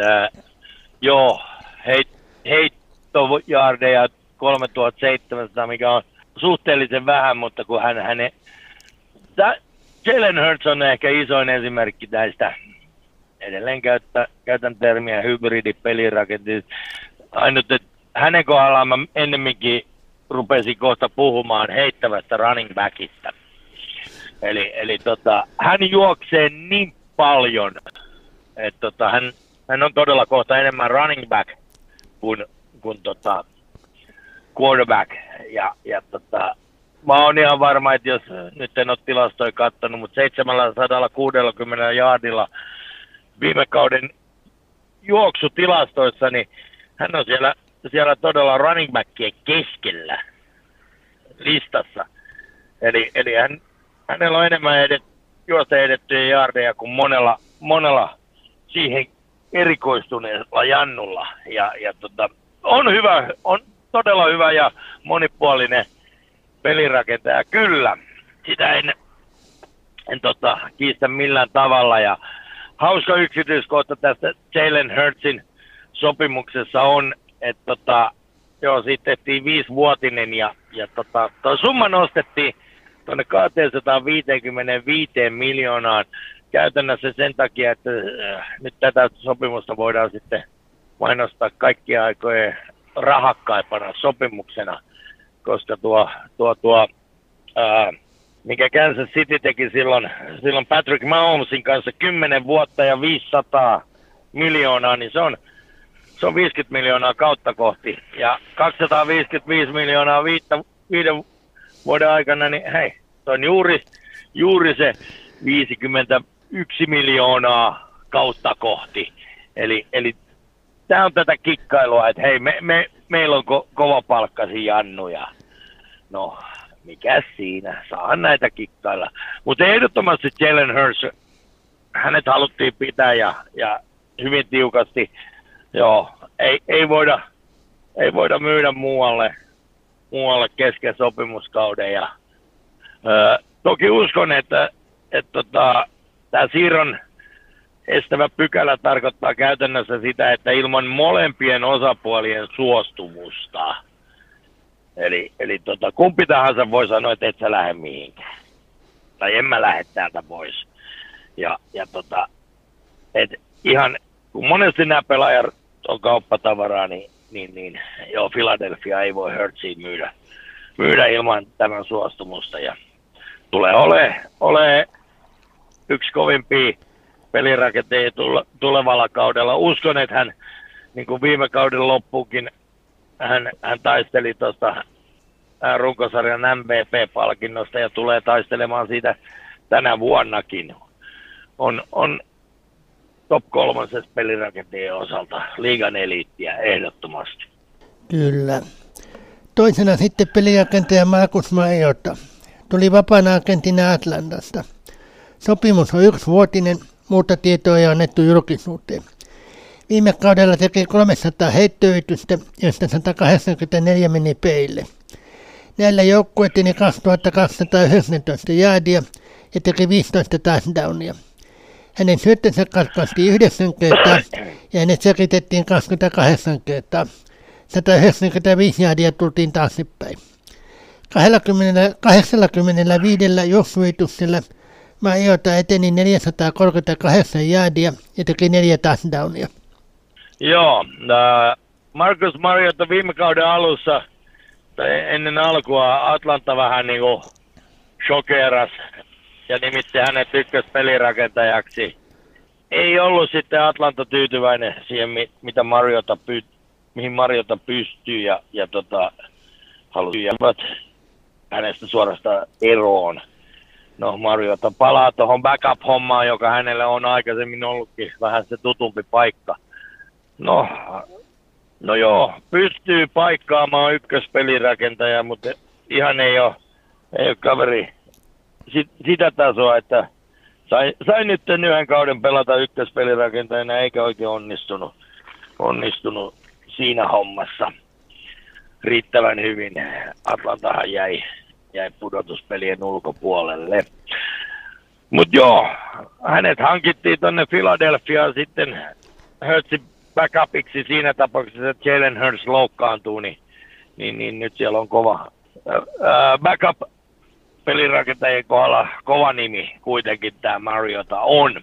Äh, joo, heit, heittojardeja 3700, mikä on suhteellisen vähän, mutta kun hän, hänen... Jalen Hurts on ehkä isoin esimerkki näistä edelleen käyttä, käytän termiä hybridipelirakentajista. Ainut, että hänen kohdallaan mä ennemminkin rupesin kohta puhumaan heittävästä running backista. Eli, eli tota, hän juoksee niin paljon, että tota, hän, hän on todella kohta enemmän running back kuin, kuin tota, quarterback. Ja, ja tota, mä oon ihan varma, että jos nyt en ole tilastoja kattonut, mutta 760 jaardilla viime kauden juoksutilastoissa, niin hän on siellä, siellä todella running backien keskellä listassa. Eli, eli hän, hänellä on enemmän edet, juosta edettyjä jaardeja kuin monella, monella siihen erikoistuneella jannulla. Ja, ja tota, on hyvä, on todella hyvä ja monipuolinen pelirakentaja. Kyllä, sitä en, en tota, kiistä millään tavalla. Ja hauska yksityiskohta tästä Jalen Hurtsin sopimuksessa on, että tota, joo, siitä tehtiin viisivuotinen ja, ja tota, summa nostettiin tuonne 255 miljoonaan käytännössä sen takia, että äh, nyt tätä sopimusta voidaan sitten mainostaa kaikkia aikojen rahakkaimpana sopimuksena, koska tuo, tuo, tuo ää, mikä Kansas City teki silloin, silloin Patrick Mahomesin kanssa 10 vuotta ja 500 miljoonaa, niin se on, se on 50 miljoonaa kautta kohti. Ja 255 miljoonaa viittä, viiden vuoden aikana, niin hei, Se on juuri, juuri se 51 miljoonaa kautta kohti. Eli, eli tämä on tätä kikkailua, että hei, me, me, meillä on ko- kova palkkasi jannuja. No, mikä siinä, saa näitä kikkailla. Mutta ehdottomasti Jalen Hurst, hänet haluttiin pitää ja, ja hyvin tiukasti. Joo, ei, ei, voida, ei voida myydä muualle, muualle kesken sopimuskauden. Ja, ö, toki uskon, että, että tota, tämä siirron estävä pykälä tarkoittaa käytännössä sitä, että ilman molempien osapuolien suostumusta – Eli, eli tota, kumpi tahansa voi sanoa, että et sä lähde mihinkään. Tai en mä lähde täältä pois. Ja, ja tota, et ihan, kun monesti nämä pelaajat on kauppatavaraa, niin, niin, niin joo, Philadelphia ei voi Hertziin myydä, myydä ilman tämän suostumusta. Ja tulee ole, ole yksi kovimpia pelirakenteja tulevalla kaudella. Uskon, että hän, niin kuin viime kauden loppuukin, hän, hän taisteli tuosta runkosarjan MVP-palkinnosta ja tulee taistelemaan siitä tänä vuonnakin. On, on top kolmosessa pelirakenteen osalta liigan eliittiä ehdottomasti. Kyllä. Toisena sitten pelirakentaja Markus Majota. Tuli vapaana agentina Atlantasta. Sopimus on yksivuotinen, muuta tietoa ei annettu julkisuuteen. Viime kaudella teki 300 heittoyritystä, joista 184 meni peille. Näillä joukkueet teki 2219 jaadia ja teki 15 touchdownia. Hänen syöttönsä katkaistiin 9 kertaa ja hänet selitettiin 28 kertaa. 195 jaadia tultiin taaksepäin. 20, 85 juoksuituksella Mariota eteni 438 jaadia ja teki neljä touchdownia. Joo, äh, Markus Mariota viime kauden alussa, tai ennen alkua Atlanta vähän niin kuin shokeeras ja nimitti hänet pelirakentajaksi. Ei ollut sitten Atlanta tyytyväinen siihen, mitä Mariota py, mihin Mariota pystyy ja, ja tota, halusivat hänestä suorastaan eroon. No Mariota palaa tuohon backup-hommaan, joka hänelle on aikaisemmin ollutkin vähän se tutumpi paikka. No, no joo, pystyy paikkaamaan ykköspelirakentaja, mutta ihan ei ole, ei ole kaveri sit, sitä tasoa, että sai, sai nyt yhden kauden pelata ykköspelirakentajana eikä oikein onnistunut, onnistunut siinä hommassa riittävän hyvin. Atlantahan jäi, jäi pudotuspelien ulkopuolelle. Mutta joo, hänet hankittiin tuonne Philadelphiaan sitten Hurtsin backupiksi siinä tapauksessa, että Jalen Hurts loukkaantuu, niin, niin, niin nyt siellä on kova ää, backup pelirakentajien kohdalla kova nimi kuitenkin tämä Mariota on.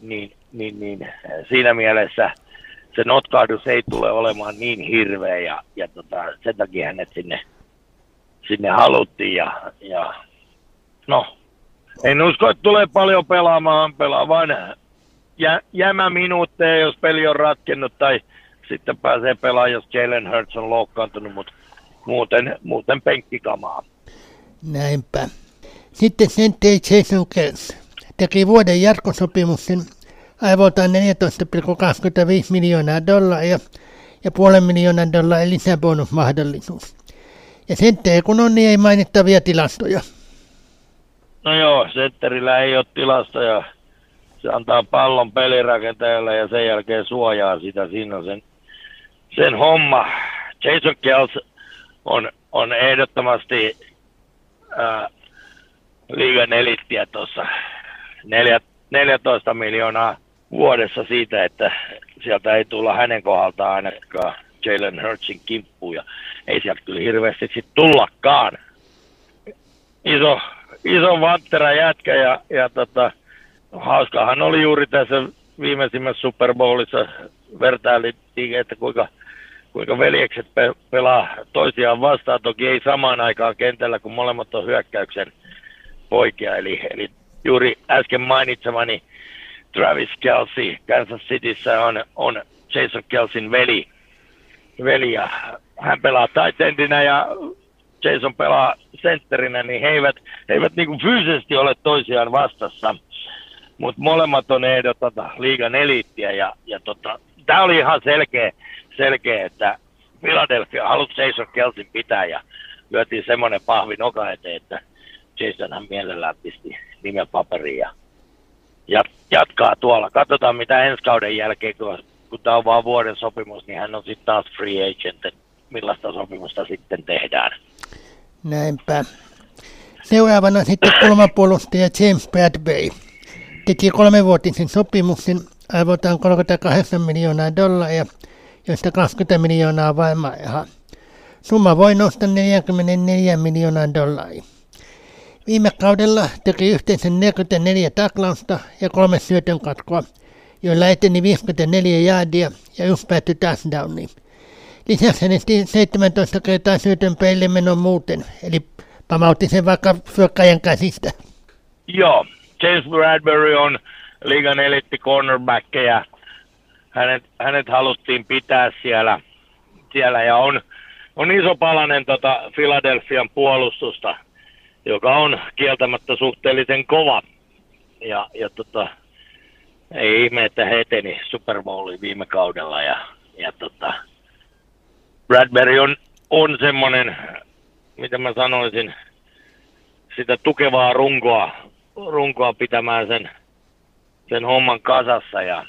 Niin, niin, niin siinä mielessä se notkahdus ei tule olemaan niin hirveä ja, ja tota, sen takia hänet sinne, sinne haluttiin ja, ja no, en usko, että tulee paljon pelaamaan, pelaa vain jä, jämä minuutteja, jos peli on ratkennut, tai sitten pääsee pelaamaan, jos Jalen Hurts on loukkaantunut, mutta muuten, muuten penkkikamaa. Näinpä. Sitten senttei Jason Kells teki vuoden jatkosopimuksen aivoltaan 14,25 miljoonaa dollaria ja puolen miljoonan dollaria lisäbonusmahdollisuus. Ja senttei kun on, niin ei mainittavia tilastoja. No joo, sentterillä ei ole tilastoja se antaa pallon pelirakentajalle ja sen jälkeen suojaa sitä. Siinä sen, sen homma. Jason Kells on, on ehdottomasti ää, liigan elittiä tuossa 14 miljoonaa vuodessa siitä, että sieltä ei tulla hänen kohdaltaan ainakaan Jalen Hurtsin kimppuun ja ei sieltä kyllä hirveästi sitten tullakaan. Iso, iso vanttera jätkä ja, ja tota, hauskahan oli juuri tässä viimeisimmässä Super Bowlissa vertailtiin, että kuinka, kuinka veljekset pe- pelaa toisiaan vastaan. Toki ei samaan aikaan kentällä, kun molemmat on hyökkäyksen poikia. Eli, eli juuri äsken mainitsemani Travis Kelsey Kansas Cityssä on, on Jason Kelsin veli, veli ja hän pelaa taitendinä ja Jason pelaa sentterinä, niin he eivät, he eivät niin fyysisesti ole toisiaan vastassa. Mutta molemmat on ehdotata liigan eliittiä ja, ja tota, tämä oli ihan selkeä, selkeä, että Philadelphia halusi Jason Kelsin pitää ja lyötiin semmoinen pahvi noka eteen, että Jasonhan mielellään pisti nimen paperiin ja jat, jatkaa tuolla. Katsotaan mitä ensi kauden jälkeen, kun, kun tämä on vain vuoden sopimus, niin hän on sitten taas free agent, että millaista sopimusta sitten tehdään. Näinpä. Seuraavana sitten kulmapuolustaja James Bradbury. Teki kolmevuotisen sopimuksen arvotaan 38 miljoonaa dollaria, joista 20 miljoonaa vaimaa. Summa voi nousta 44 miljoonaa dollaria. Viime kaudella teki yhteensä 44 taklausta ja kolme syötön katkoa, joilla eteni 54 jaadia ja yksi päättyi touchdowniin. Lisäksi hän 17 kertaa syötön peille menon muuten, eli pamautti sen vaikka syökkäjän käsistä. Joo, James Bradbury on liigan elitti cornerback ja hänet, hänet haluttiin pitää siellä, siellä ja on, on iso palanen tota Philadelphian puolustusta joka on kieltämättä suhteellisen kova. Ja, ja tota, ei ihme, että he eteni Super Bowliin viime kaudella. Ja, ja tota, Bradbury on, on semmoinen, mitä mä sanoisin, sitä tukevaa runkoa, runkoa pitämään sen, sen homman kasassa ja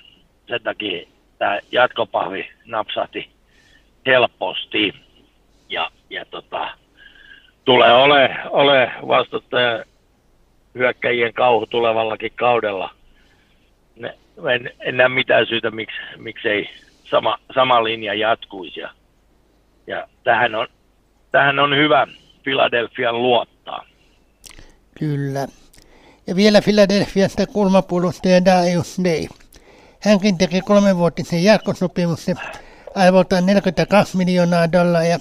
sen takia tämä jatkopahvi napsahti helposti. Ja, ja tota, tulee ole, ole vastustaja hyökkäjien kauhu tulevallakin kaudella. Ne, en, en näe mitään syytä, miksi, miksei sama, sama linja jatkuisi. Ja, ja tähän, on, tähän on hyvä Philadelphian luottaa. Kyllä. Ja vielä Philadelphiasta kulmapuolustaja Darius Day. Hänkin teki kolmenvuotisen jatkosopimuksen aivoltaan 42 miljoonaa dollaria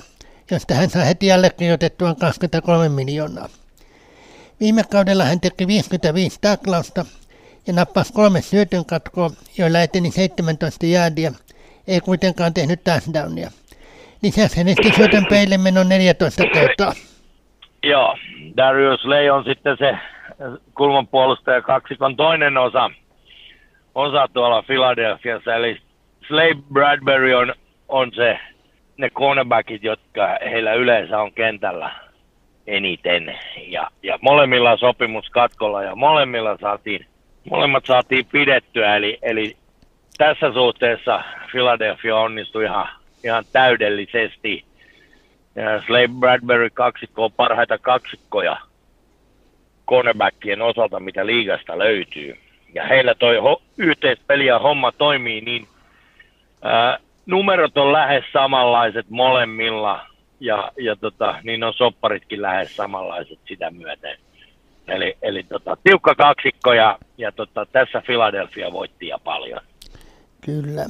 josta hän sai heti allekirjoitettua 23 miljoonaa. Viime kaudella hän teki 55 taklausta ja nappasi kolme syötön katkoa, joilla eteni 17 jäädiä, ei kuitenkaan tehnyt touchdownia. Lisäksi hän esti syötön peille menon 14 kertaa. Joo, Darius Lay on sitten se kulmanpuolustaja kaksikon toinen osa, osa tuolla Philadelphiassa, eli Slade Bradbury on, on se ne cornerbackit, jotka heillä yleensä on kentällä eniten. Ja, ja molemmilla sopimus katkolla ja molemmilla saatiin, molemmat saatiin pidettyä. Eli, eli tässä suhteessa Philadelphia onnistui ihan, ihan täydellisesti. Slade Bradbury kaksikko on parhaita kaksikkoja cornerbackien osalta, mitä liigasta löytyy. Ja heillä toi ho- yhteispeli ja homma toimii niin ää, numerot on lähes samanlaiset molemmilla ja, ja tota, niin on sopparitkin lähes samanlaiset sitä myöten. Eli, eli tota, tiukka kaksikko ja, ja tota, tässä Philadelphia voitti ja paljon. Kyllä.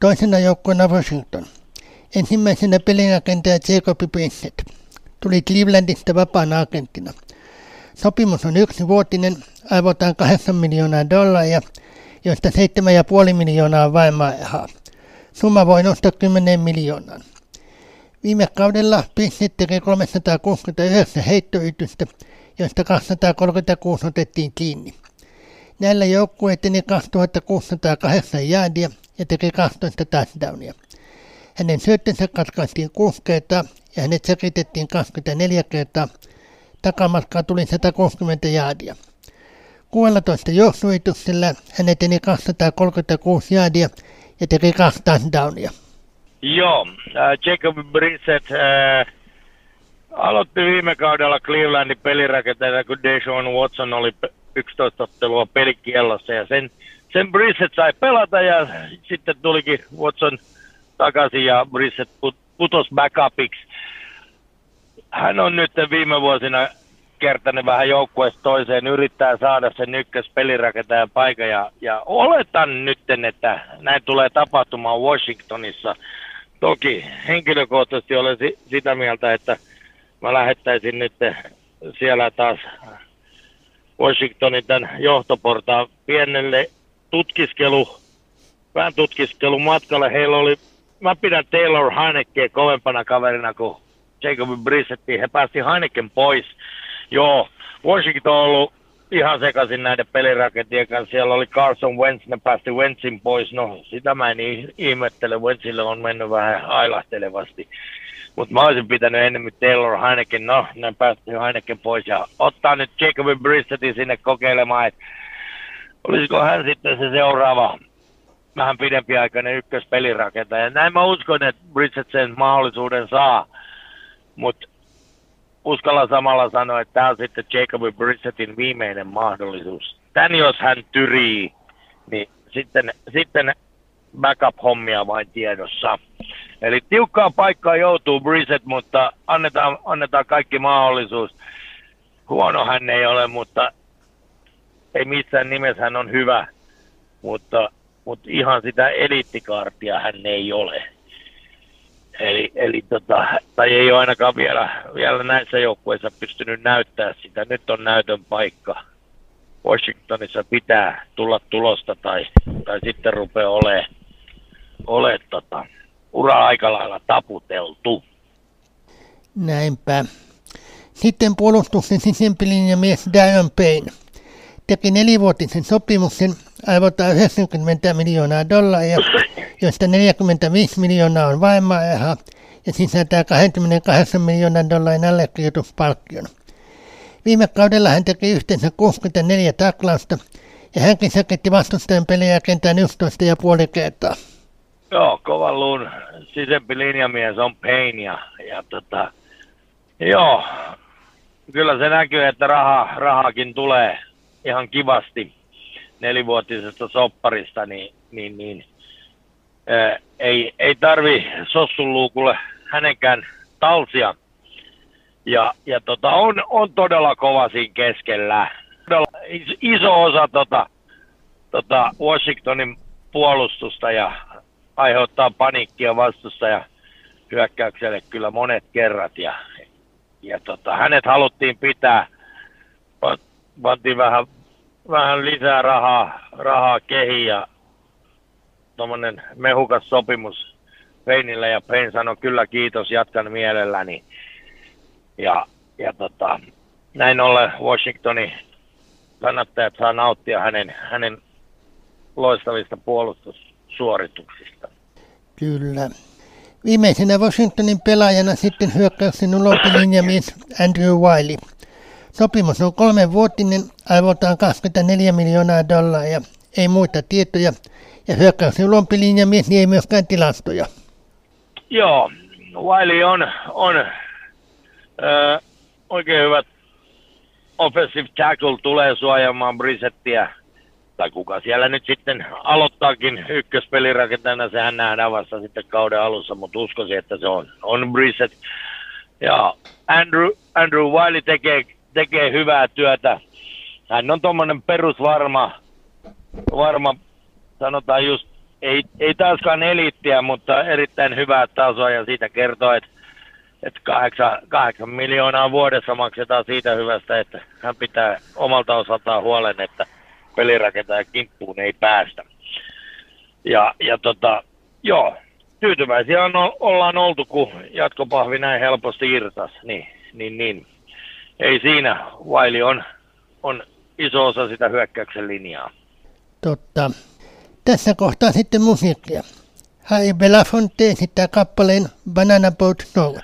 Toisena joukkueena Washington. Ensimmäisenä pelirakentaja Jacob Brissett. Tuli Clevelandista vapaana agenttina. Sopimus on yksivuotinen, aivotaan 8 miljoonaa dollaria, josta 7,5 miljoonaa vaimaa. Summa voi nostaa 10 miljoonaan. Viime kaudella Pinsnet teki 369 heittoytystä, joista 236 otettiin kiinni. Näillä joukkueet eteni 2608 jäädiä ja teki 12 touchdownia. Hänen syöttönsä katkaistiin 6 kertaa ja hänet sekitettiin 24 kertaa. Takamatkaa tuli 160 jaadia. 16 juoksuituksella hän eteni 236 jaadia ja teki kaksi touchdownia. Joo, äh, Jacob Brissett äh, aloitti viime kaudella Clevelandin pelirakenteena, kun Deshaun Watson oli 11 ottelua pelikiellossa ja sen, sen Brissett sai pelata ja sitten tulikin Watson takaisin ja Brissett put, putos backupiksi. Hän on nyt viime vuosina kertainen vähän joukkueesta toiseen, yrittää saada sen ykkös pelirakentajan paikan ja, ja oletan nyt, että näin tulee tapahtumaan Washingtonissa. Toki henkilökohtaisesti olen si- sitä mieltä, että mä lähettäisin nyt siellä taas Washingtonin tämän johtoportaan pienelle tutkiskelu, vähän tutkiskelu matkalle. Heillä oli, mä pidän Taylor Heinekkeä kovempana kaverina kuin Jacob Brissettiin. He päästi Heineken pois. Joo, Washington on ollut ihan sekaisin näiden pelirakentien kanssa. Siellä oli Carson Wentz, ne päästi Wentzin pois. No, sitä mä en ihmettele. Wentzille on mennyt vähän ailahtelevasti. Mutta mä olisin pitänyt enemmän Taylor Heineken. No, ne päästi Heineken pois ja ottaa nyt Jacob Brissettin sinne kokeilemaan, että olisiko hän sitten se seuraava vähän pidempiaikainen ykköspelirakentaja. Näin mä uskon, että Brissett sen mahdollisuuden saa, mutta uskalla samalla sanoa, että tämä on sitten Jacob Brissettin viimeinen mahdollisuus. Tän jos hän tyrii, niin sitten, sitten backup-hommia vain tiedossa. Eli tiukkaa paikkaa joutuu Brissett, mutta annetaan, annetaan kaikki mahdollisuus. Huono hän ei ole, mutta ei missään nimessä hän on hyvä, mutta, mutta ihan sitä eliittikaartia hän ei ole. Eli, eli tota, tai ei ole ainakaan vielä, vielä näissä joukkueissa pystynyt näyttää sitä. Nyt on näytön paikka. Washingtonissa pitää tulla tulosta tai, tai sitten rupeaa olemaan ole, tota, ura aika lailla taputeltu. Näinpä. Sitten puolustuksen sisäpelin mies Dion Payne teki nelivuotisen sopimuksen arvolta 90 miljoonaa dollaria, <laughs> josta 45 miljoonaa on vaimaajaha ja sisältää 28 miljoonan dollarin allekirjoituspalkkion. Viime kaudella hän teki yhteensä 64 taklausta ja hänkin säketti vastustajan pelejä kentään 11,5 kertaa. Joo, kovan luun sisempi linjamies on Payne ja, ja tota, joo, kyllä se näkyy, että raha, rahakin tulee ihan kivasti nelivuotisesta sopparista, niin, niin, niin ää, ei, ei tarvi sossuluukulle hänenkään talsia. Ja, ja tota, on, on todella kova siinä keskellä. Todella iso osa tota, tota Washingtonin puolustusta ja aiheuttaa paniikkia vastusta ja hyökkäykselle kyllä monet kerrat. Ja, ja tota, hänet haluttiin pitää pantiin vähän, vähän lisää rahaa, rahaa kehiin ja tuommoinen mehukas sopimus Peinille ja Pein sanoi kyllä kiitos, jatkan mielelläni. Ja, ja tota, näin ollen Washingtonin kannattajat saa nauttia hänen, hänen loistavista puolustussuorituksista. Kyllä. Viimeisenä Washingtonin pelaajana sitten hyökkäyksen ulopilinjamies Andrew Wiley. Sopimus on kolmenvuotinen, arvoltaan 24 miljoonaa dollaria, ei muita tietoja, ja hyökkäyksen mies niin ei myöskään tilastoja. Joo, Wiley on, on ö, oikein hyvät offensive tackle tulee suojaamaan Brissettiä, tai kuka siellä nyt sitten aloittaakin ykköspelirakentajana, sehän nähdään vasta sitten kauden alussa, mutta uskoisin, että se on, on Brissett. Ja Andrew, Andrew Wiley tekee tekee hyvää työtä. Hän on tuommoinen perusvarma, varma, sanotaan just, ei, ei taaskaan eliittiä, mutta erittäin hyvää tasoa ja siitä kertoo, että että kahdeksan, kahdeksan miljoonaa vuodessa maksetaan siitä hyvästä, että hän pitää omalta osaltaan huolen, että pelirakentaja kimppuun ei päästä. Ja, ja tota, joo, tyytyväisiä on, ollaan oltu, kun jatkopahvi näin helposti irtas. Niin, niin, niin ei siinä. Wiley on, on iso osa sitä hyökkäyksen linjaa. Totta. Tässä kohtaa sitten musiikkia. Hai Belafonte esittää kappaleen Banana Boat Snow.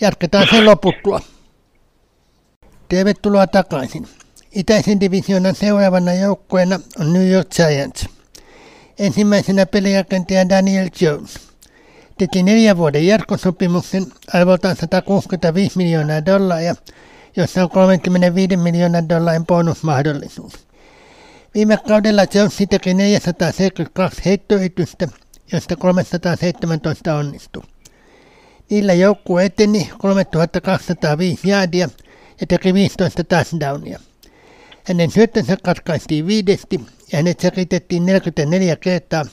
Jatketaan sen loputtua. Tervetuloa takaisin. Itäisen divisioonan seuraavana joukkueena on New York Giants. Ensimmäisenä pelirakentaja Daniel Jones. Teki neljän vuoden jatkosopimuksen arvoltaan 165 miljoonaa dollaria jossa on 35 miljoonan dollarin bonusmahdollisuus. Viime kaudella Jones teki 472 heittoyritystä, josta 317 onnistui. Niillä joukkue eteni 3205 jaadia ja teki 15 touchdownia. Hänen syöttönsä katkaistiin viidesti ja hänet selitettiin 44 kertaa.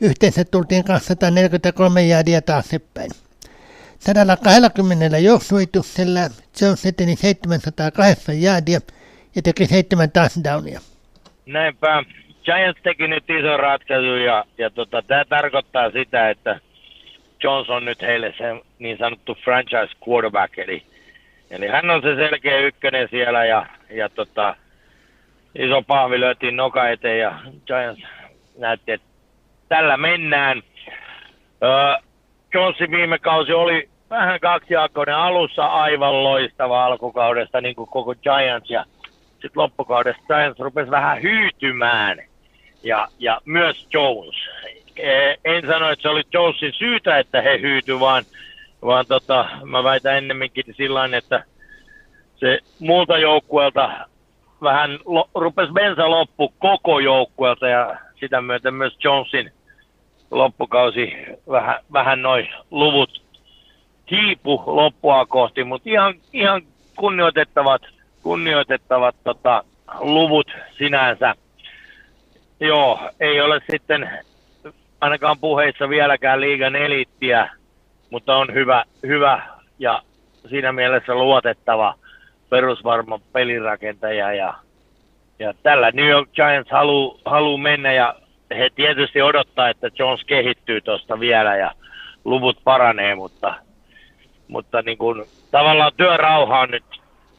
Yhteensä tultiin 243 jaadia taaksepäin. 120 juoksuituksella Jones eteni 708 jaadia ja teki 7 touchdownia. Näinpä. Giants teki nyt ison ratkaisun ja, ja tota, tämä tarkoittaa sitä, että Jones on nyt heille se niin sanottu franchise quarterback, eli, eli hän on se selkeä ykkönen siellä ja, ja tota, iso pahvi löytiin noka eteen ja Giants näytti, että tällä mennään. Öö, Jonesin viime kausi oli vähän kaksijakoinen alussa aivan loistava alkukaudesta, niin kuin koko Giants, ja sitten loppukaudesta Giants rupesi vähän hyytymään, ja, ja myös Jones. E, en sano, että se oli Jonesin syytä, että he hyytyi, vaan, vaan tota, mä väitän ennemminkin sillä että se muulta joukkueelta vähän lo, rupesi bensa loppu koko joukkueelta ja sitä myöten myös Jonesin loppukausi vähän, vähän noin luvut hiipu loppua kohti, mutta ihan, ihan kunnioitettavat, kunnioitettavat tota, luvut sinänsä. Joo, ei ole sitten ainakaan puheissa vieläkään liigan eliittiä, mutta on hyvä, hyvä ja siinä mielessä luotettava perusvarma pelirakentaja ja, ja tällä New York Giants haluaa haluu mennä ja he tietysti odottaa, että Jones kehittyy tuosta vielä ja luvut paranee, mutta, mutta niin kuin, tavallaan työrauha on nyt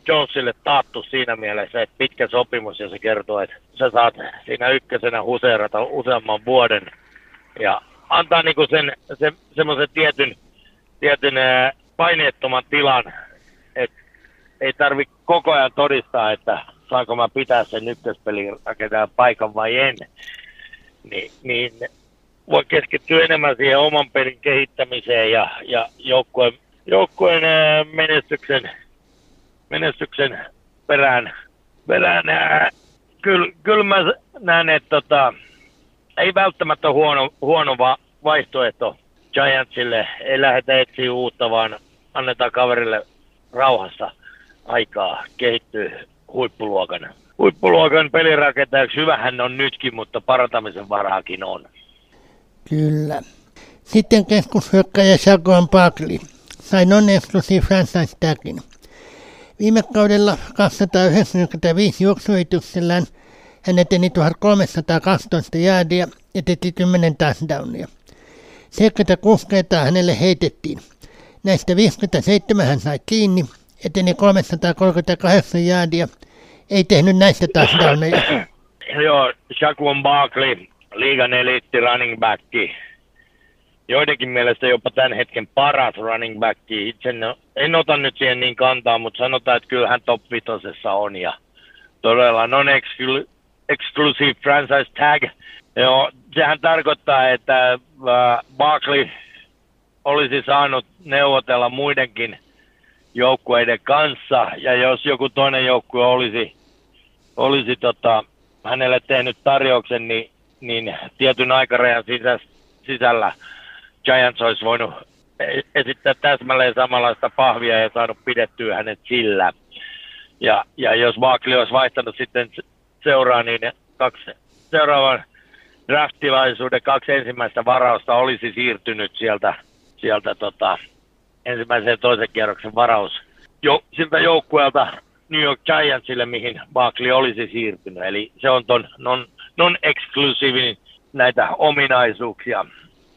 Jonesille taattu siinä mielessä, että pitkä sopimus ja se kertoo, että sä saat siinä ykkösenä huseerata useamman vuoden. Ja antaa niin kuin sen, se, semmoisen tietyn, tietyn paineettoman tilan, että ei tarvi koko ajan todistaa, että saanko mä pitää sen ykköspelin rakentaa paikan vai en. Niin, niin voi keskittyä enemmän siihen oman pelin kehittämiseen ja, ja joukkueen, joukkueen menestyksen, menestyksen perään. perään kyllä, kyllä mä näen, että tota, ei välttämättä huono, huono va- vaihtoehto Giantsille. Ei lähdetä etsiä uutta, vaan annetaan kaverille rauhassa aikaa kehittyä huippuluokan huippuluokan pelirakentajaksi. Hyvähän on nytkin, mutta parantamisen varaakin on. Kyllä. Sitten keskushyökkäjä Shaquan Barkley sai non-exclusive franchise tagin. Viime kaudella 295 juoksuyrityksellään hän eteni 1312 jäädiä ja teki 10 touchdownia. 76 kertaa hänelle heitettiin. Näistä 57 hän sai kiinni, eteni 338 jäädiä ei tehnyt näistä touchdowneja. Joo, Shaquan Barkley, liigan eliitti running backi. Joidenkin mielestä jopa tämän hetken paras running backi. Itse en, en ota nyt siihen niin kantaa, mutta sanotaan, että kyllä hän top vitosessa on. Ja todella non-exclusive franchise tag. Joo, sehän tarkoittaa, että äh, Barkley olisi saanut neuvotella muidenkin joukkueiden kanssa, ja jos joku toinen joukkue olisi, olisi tota, hänelle tehnyt tarjouksen, niin, niin tietyn aikarajan sisällä Giants olisi voinut esittää täsmälleen samanlaista pahvia ja saanut pidettyä hänet sillä. Ja, ja jos Barkley olisi vaihtanut sitten seuraa, niin kaksi seuraavan draftilaisuuden kaksi ensimmäistä varausta olisi siirtynyt sieltä, sieltä tota, ensimmäisen ja toisen kierroksen varaus jo, siltä joukkueelta New York Giantsille, mihin Barkley olisi siirtynyt. Eli se on ton non, non-exclusive näitä ominaisuuksia.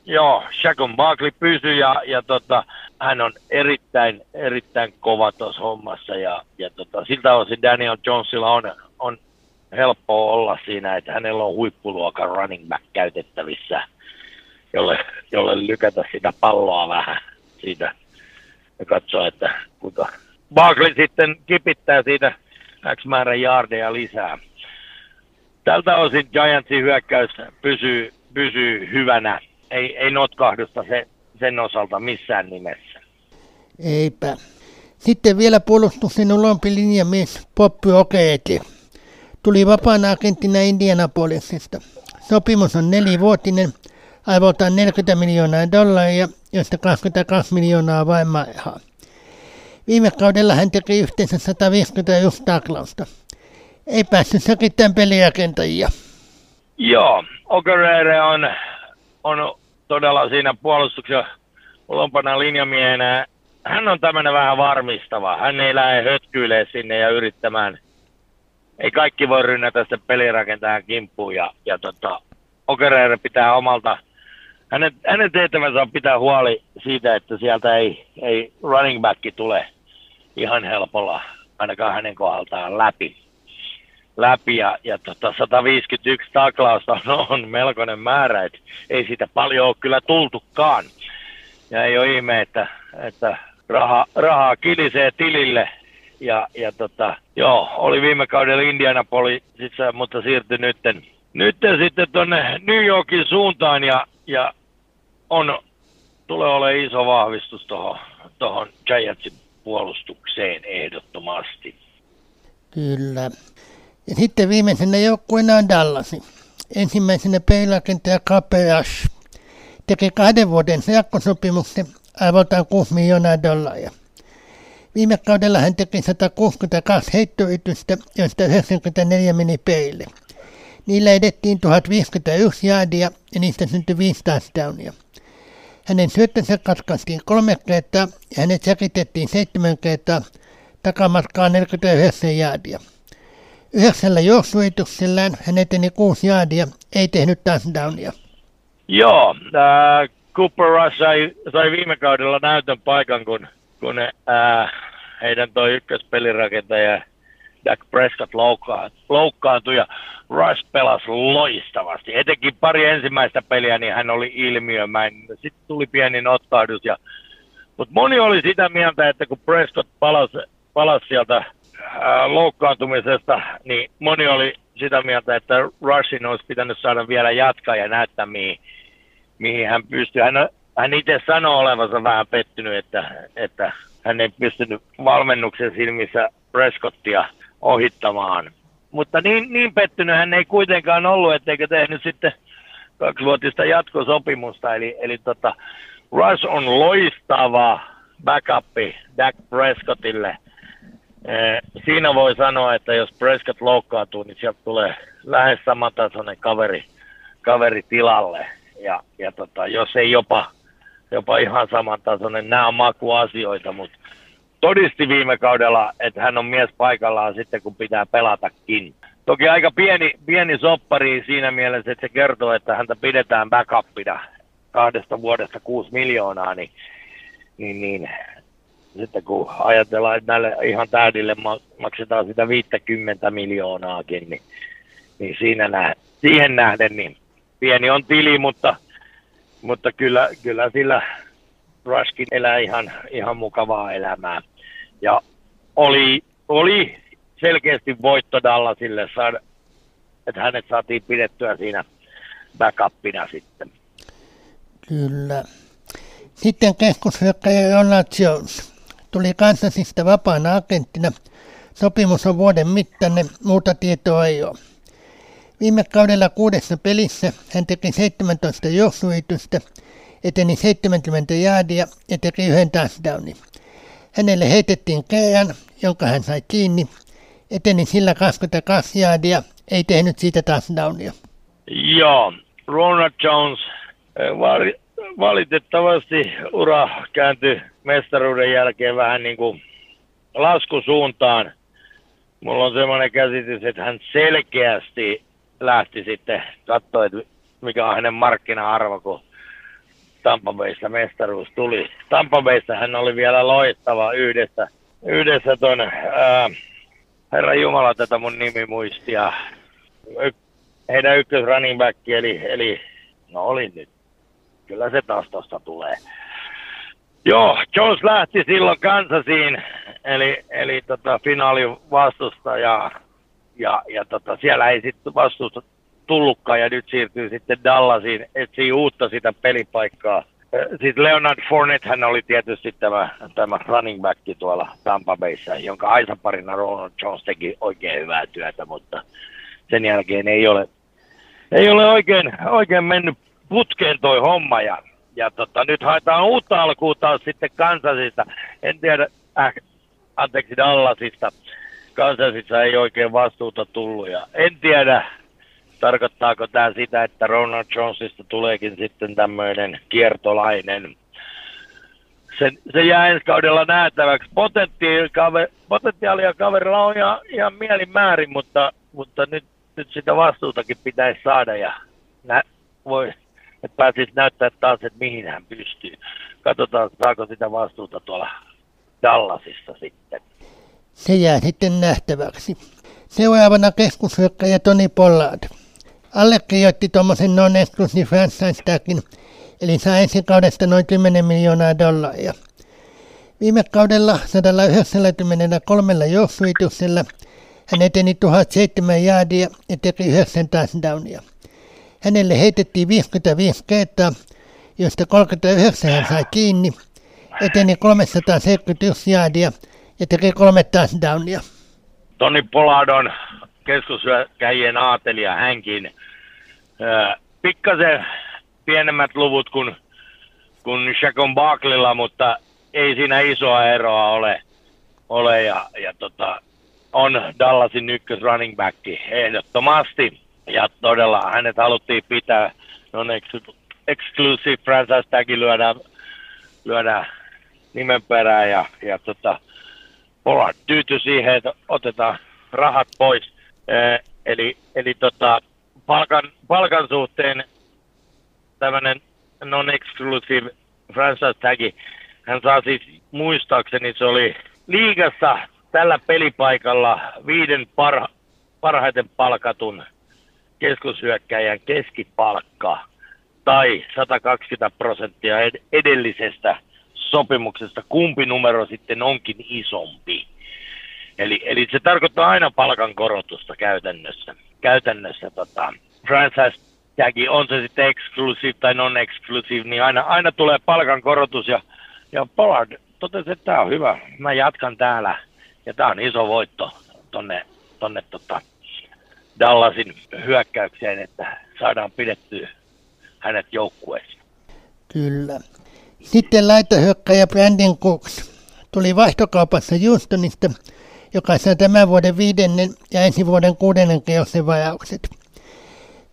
Joo, Shaqon Barkley pysyy ja, ja tota, hän on erittäin, erittäin kova tuossa hommassa ja, ja tota, siltä osin Daniel Jonesilla on, on helppoa olla siinä, että hänellä on huippuluokan running back käytettävissä, jolle, jolle lykätä sitä palloa vähän siitä ja katsoa, että kuinka Barkley sitten kipittää siitä X määrän jaardeja lisää. Tältä osin Giantsin hyökkäys pysyy, pysyy hyvänä. Ei, ei notkahdusta se, sen osalta missään nimessä. Eipä. Sitten vielä puolustuksen ulompi linjamies Poppi Okeeti. Tuli vapaana agenttina Indianapolisista. Sopimus on nelivuotinen, aivoltaan 40 miljoonaa dollaria, josta 22 miljoonaa vain maihaa. Viime kaudella hän teki yhteensä 151 taklausta. Ei päässyt säkittämään peliakentajia. Joo, Okerere on, on todella siinä puolustuksen lompana linjamiehenä. Hän on tämmöinen vähän varmistava. Hän ei lähde hötkyilee sinne ja yrittämään. Ei kaikki voi rynnätä sitä pelirakentajan kimppuun. Ja, ja tota, Okerere pitää omalta hänen, hänen tehtävänsä on pitää huoli siitä, että sieltä ei, ei running back tule ihan helpolla, ainakaan hänen kohdaltaan läpi. Läpi ja, ja tota 151 taklausta on, <laughs> on melkoinen määrä, että ei siitä paljon ole kyllä tultukaan. Ja ei ole ihme, että, että raha, rahaa kilisee tilille ja, ja tota, joo, oli viime kaudella Indianapolisissa, mutta siirtyi nytten, nytten sitten tuonne New Yorkin suuntaan ja, ja on, tulee olemaan iso vahvistus tuohon Giantsin puolustukseen ehdottomasti. Kyllä. Ja sitten viimeisenä joukkueena on Dallas. Ensimmäisenä peilakentäjä Kapeas teki kahden vuoden jakkosopimuksen arvoltaan 6 miljoonaa dollaria. Viime kaudella hän teki 162 heittoytystä, joista 94 meni peille. Niillä edettiin 1051 jaadia ja niistä syntyi 5 touchdownia. Hänen syöttönsä katkaistiin kolme kertaa ja hänet säkitettiin seitsemän kertaa takamatkaa 49 jaadia. Yhdeksällä juoksuituksellään hän eteni kuusi jaadia, ei tehnyt touchdownia. Joo, äh, Cooper Rush sai, sai viime kaudella näytön paikan, kun, kun äh, heidän tuo ykköspelirakentaja Dak Prescott loukkaantui ja Rush pelasi loistavasti. Etenkin pari ensimmäistä peliä, niin hän oli ilmiömäinen. Sitten tuli pieni nottaudus. Ja, mutta moni oli sitä mieltä, että kun Prescott palasi, palasi sieltä loukkaantumisesta, niin moni oli sitä mieltä, että Rushin olisi pitänyt saada vielä jatkaa ja näyttää, mihin, mihin hän pystyy. Hän, hän itse sanoi olevansa vähän pettynyt, että, että hän ei pystynyt valmennuksen silmissä Prescottia ohittamaan. Mutta niin, niin pettynyt hän ei kuitenkaan ollut, etteikö tehnyt sitten kaksivuotista jatkosopimusta. Eli, eli tota, Rush on loistava backupi Dak Prescottille. Siinä voi sanoa, että jos Prescott loukkaantuu, niin sieltä tulee lähes samantasoinen kaveri, kaveri tilalle. Ja, ja tota, jos ei jopa, jopa ihan samantasoinen, nämä on makuasioita, mutta todisti viime kaudella, että hän on mies paikallaan sitten, kun pitää pelatakin. Toki aika pieni, pieni soppari siinä mielessä, että se kertoo, että häntä pidetään backupina kahdesta vuodesta kuusi miljoonaa, niin, niin, niin sitten kun ajatellaan, että näille ihan täydille maksetaan sitä 50 miljoonaakin, niin, niin siinä nä, siihen nähden niin pieni on tili, mutta, mutta kyllä, kyllä sillä Rushkin elää ihan, ihan mukavaa elämää. Ja oli, oli selkeästi voitto Dallasille, että hänet saatiin pidettyä siinä backupina sitten. Kyllä. Sitten keskushyökkäjä Jones tuli Kansasista vapaana agenttina. Sopimus on vuoden mittainen, muuta tietoa ei ole. Viime kaudella kuudessa pelissä hän teki 17 juoksuitystä, eteni 70 jaadia ja teki yhden touchdownin. Hänelle heitettiin keään, jonka hän sai kiinni, eteni sillä 22 jaadia, ei tehnyt siitä touchdownia. Joo, Ronald Jones eh, valitettavasti ura kääntyi mestaruuden jälkeen vähän niin kuin laskusuuntaan. Mulla on semmoinen käsitys, että hän selkeästi lähti sitten katsoa, että mikä on hänen markkina-arvo, kun Tampa Baysta mestaruus tuli. Tampa Baysta hän oli vielä loistava yhdessä, yhdessä ton, ää, Herra Jumala tätä mun nimi muistia. Y- heidän ykkös running back, eli, eli no oli nyt. Kyllä se taas tosta tulee. Joo, Jones lähti silloin Kansasiin, eli, eli tota, finaali vastusta ja, ja, ja tota, siellä ei sitten vastusta tullutkaan ja nyt siirtyy sitten Dallasiin, etsii uutta sitä pelipaikkaa. Sitten Leonard Fournette hän oli tietysti tämä, tämä running back tuolla Tampa Bayssä, jonka aisaparina Ronald Jones teki oikein hyvää työtä, mutta sen jälkeen ei ole, ei ole oikein, oikein mennyt putkeen toi homma ja, ja tota, nyt haetaan uutta alkuun taas sitten Kansasista. En tiedä, äh, anteeksi Dallasista. Kansasissa ei oikein vastuuta tullut ja en tiedä, tarkoittaako tämä sitä, että Ronald Jonesista tuleekin sitten tämmöinen kiertolainen. Se, se jää ensi kaudella nähtäväksi. Potentiaalia kaverilla on ihan, ihan mielimäärin, mutta, mutta nyt, nyt sitä vastuutakin pitäisi saada ja nä, voi, että pääsisi näyttää taas, että mihin hän pystyy. Katsotaan, saako sitä vastuuta tuolla Dallasissa sitten. Se jää sitten nähtäväksi. Seuraavana keskushyökkäjä Toni Pollard. Allekirjoitti tuommoisen non-exclusive franchise tagin, eli saa ensi kaudesta noin 10 miljoonaa dollaria. Viime kaudella 193 juoksuituksella hän eteni 1007 jaadia ja teki 9 touchdownia. Hänelle heitettiin 55 kertaa, joista 39 hän sai kiinni, eteni 371 jaadia ja teki kolme touchdownia. Toni Poladon keskuskäijien aatelija hänkin. pikkasen pienemmät luvut kuin, kuin Shakon Barklilla, mutta ei siinä isoa eroa ole, ole ja, ja tota, on Dallasin ykkös running back ehdottomasti. Ja todella hänet haluttiin pitää non exclusive franchise tagi lyödään, lyödään nimen perään ja, ja tota, Pollard tyytyi siihen, että otetaan rahat pois. Ee, eli eli tota, palkan, palkan suhteen tämmöinen non-exclusive franchise tagi, hän saa siis muistaakseni se oli liigassa tällä pelipaikalla viiden parha, parhaiten palkatun keskushyökkäjän keskipalkka tai 120 prosenttia edellisestä sopimuksesta, kumpi numero sitten onkin isompi. Eli, eli se tarkoittaa aina palkankorotusta käytännössä. Käytännössä tota, franchise tagi, on se sitten exclusive tai non-exclusive, niin aina, aina tulee palkankorotus ja, ja Pollard totesi, että tämä on hyvä, mä jatkan täällä ja tämä on iso voitto tonne, tonne tota Dallasin hyökkäykseen, että saadaan pidettyä hänet joukkueessa. Kyllä. Sitten laitahyökkäjä Brandon Cooks tuli vaihtokaupassa Houstonista, joka sai tämän vuoden viidennen ja ensi vuoden kuudennen keossen vajaukset.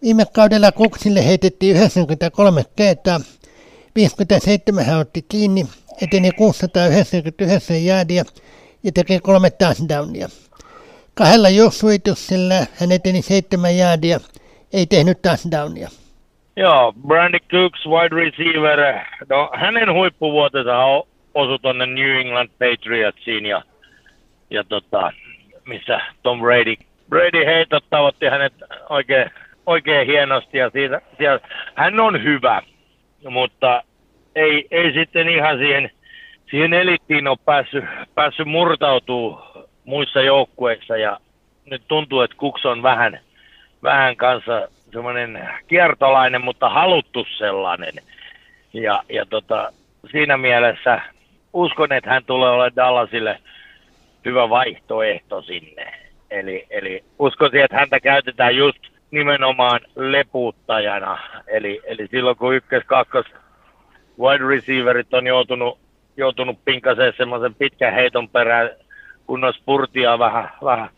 Viime kaudella Cooksille heitettiin 93 kertaa, 57 hän otti kiinni, eteni 699 jäädiä ja teki kolme touchdownia. Kahdella juoksuituksella hän eteni seitsemän jäädiä, ei tehnyt touchdownia. Joo, Brandy Cooks, wide receiver. No, hänen huippuvuotensa osui tuonne New England Patriotsiin ja, ja tota, missä Tom Brady, Brady heitä tavoitti hänet oikein, oikein hienosti ja siitä, siitä, hän on hyvä, mutta ei, ei sitten ihan siihen, siihen elittiin ole päässyt, päässyt murtautuu muissa joukkueissa ja nyt tuntuu, että Kuks on vähän, vähän kanssa semmoinen kiertolainen, mutta haluttu sellainen. Ja, ja tota, siinä mielessä uskon, että hän tulee olemaan Dallasille hyvä vaihtoehto sinne. Eli, eli uskoisin, että häntä käytetään just nimenomaan lepuuttajana. Eli, eli silloin kun ykkös, kakkos wide receiverit on joutunut, joutunut pinkaseen semmoisen pitkän heiton perään, kun on spurtia vähän, vähän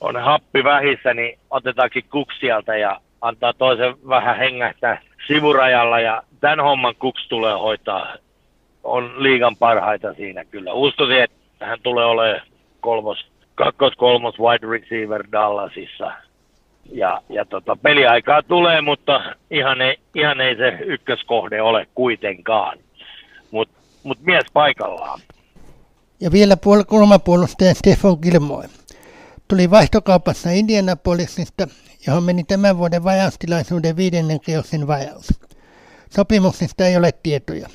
on happi vähissä, niin otetaankin kuksialta ja antaa toisen vähän hengähtää sivurajalla ja tämän homman kuks tulee hoitaa. On liigan parhaita siinä kyllä. Uskoisin, että hän tulee olemaan kolmos, kakkos, kolmos wide receiver Dallasissa. Ja, ja tota, peliaikaa tulee, mutta ihan ei, ihan ei se ykköskohde ole kuitenkaan. Mutta mut mies paikallaan. Ja vielä puol- kulmapuolustaja Stefan Gilmore. Tuli vaihtokaupassa Indianapolisista johon meni tämän vuoden vajaustilaisuuden viidennen kierroksen vajaus. Sopimuksesta ei ole tietoja.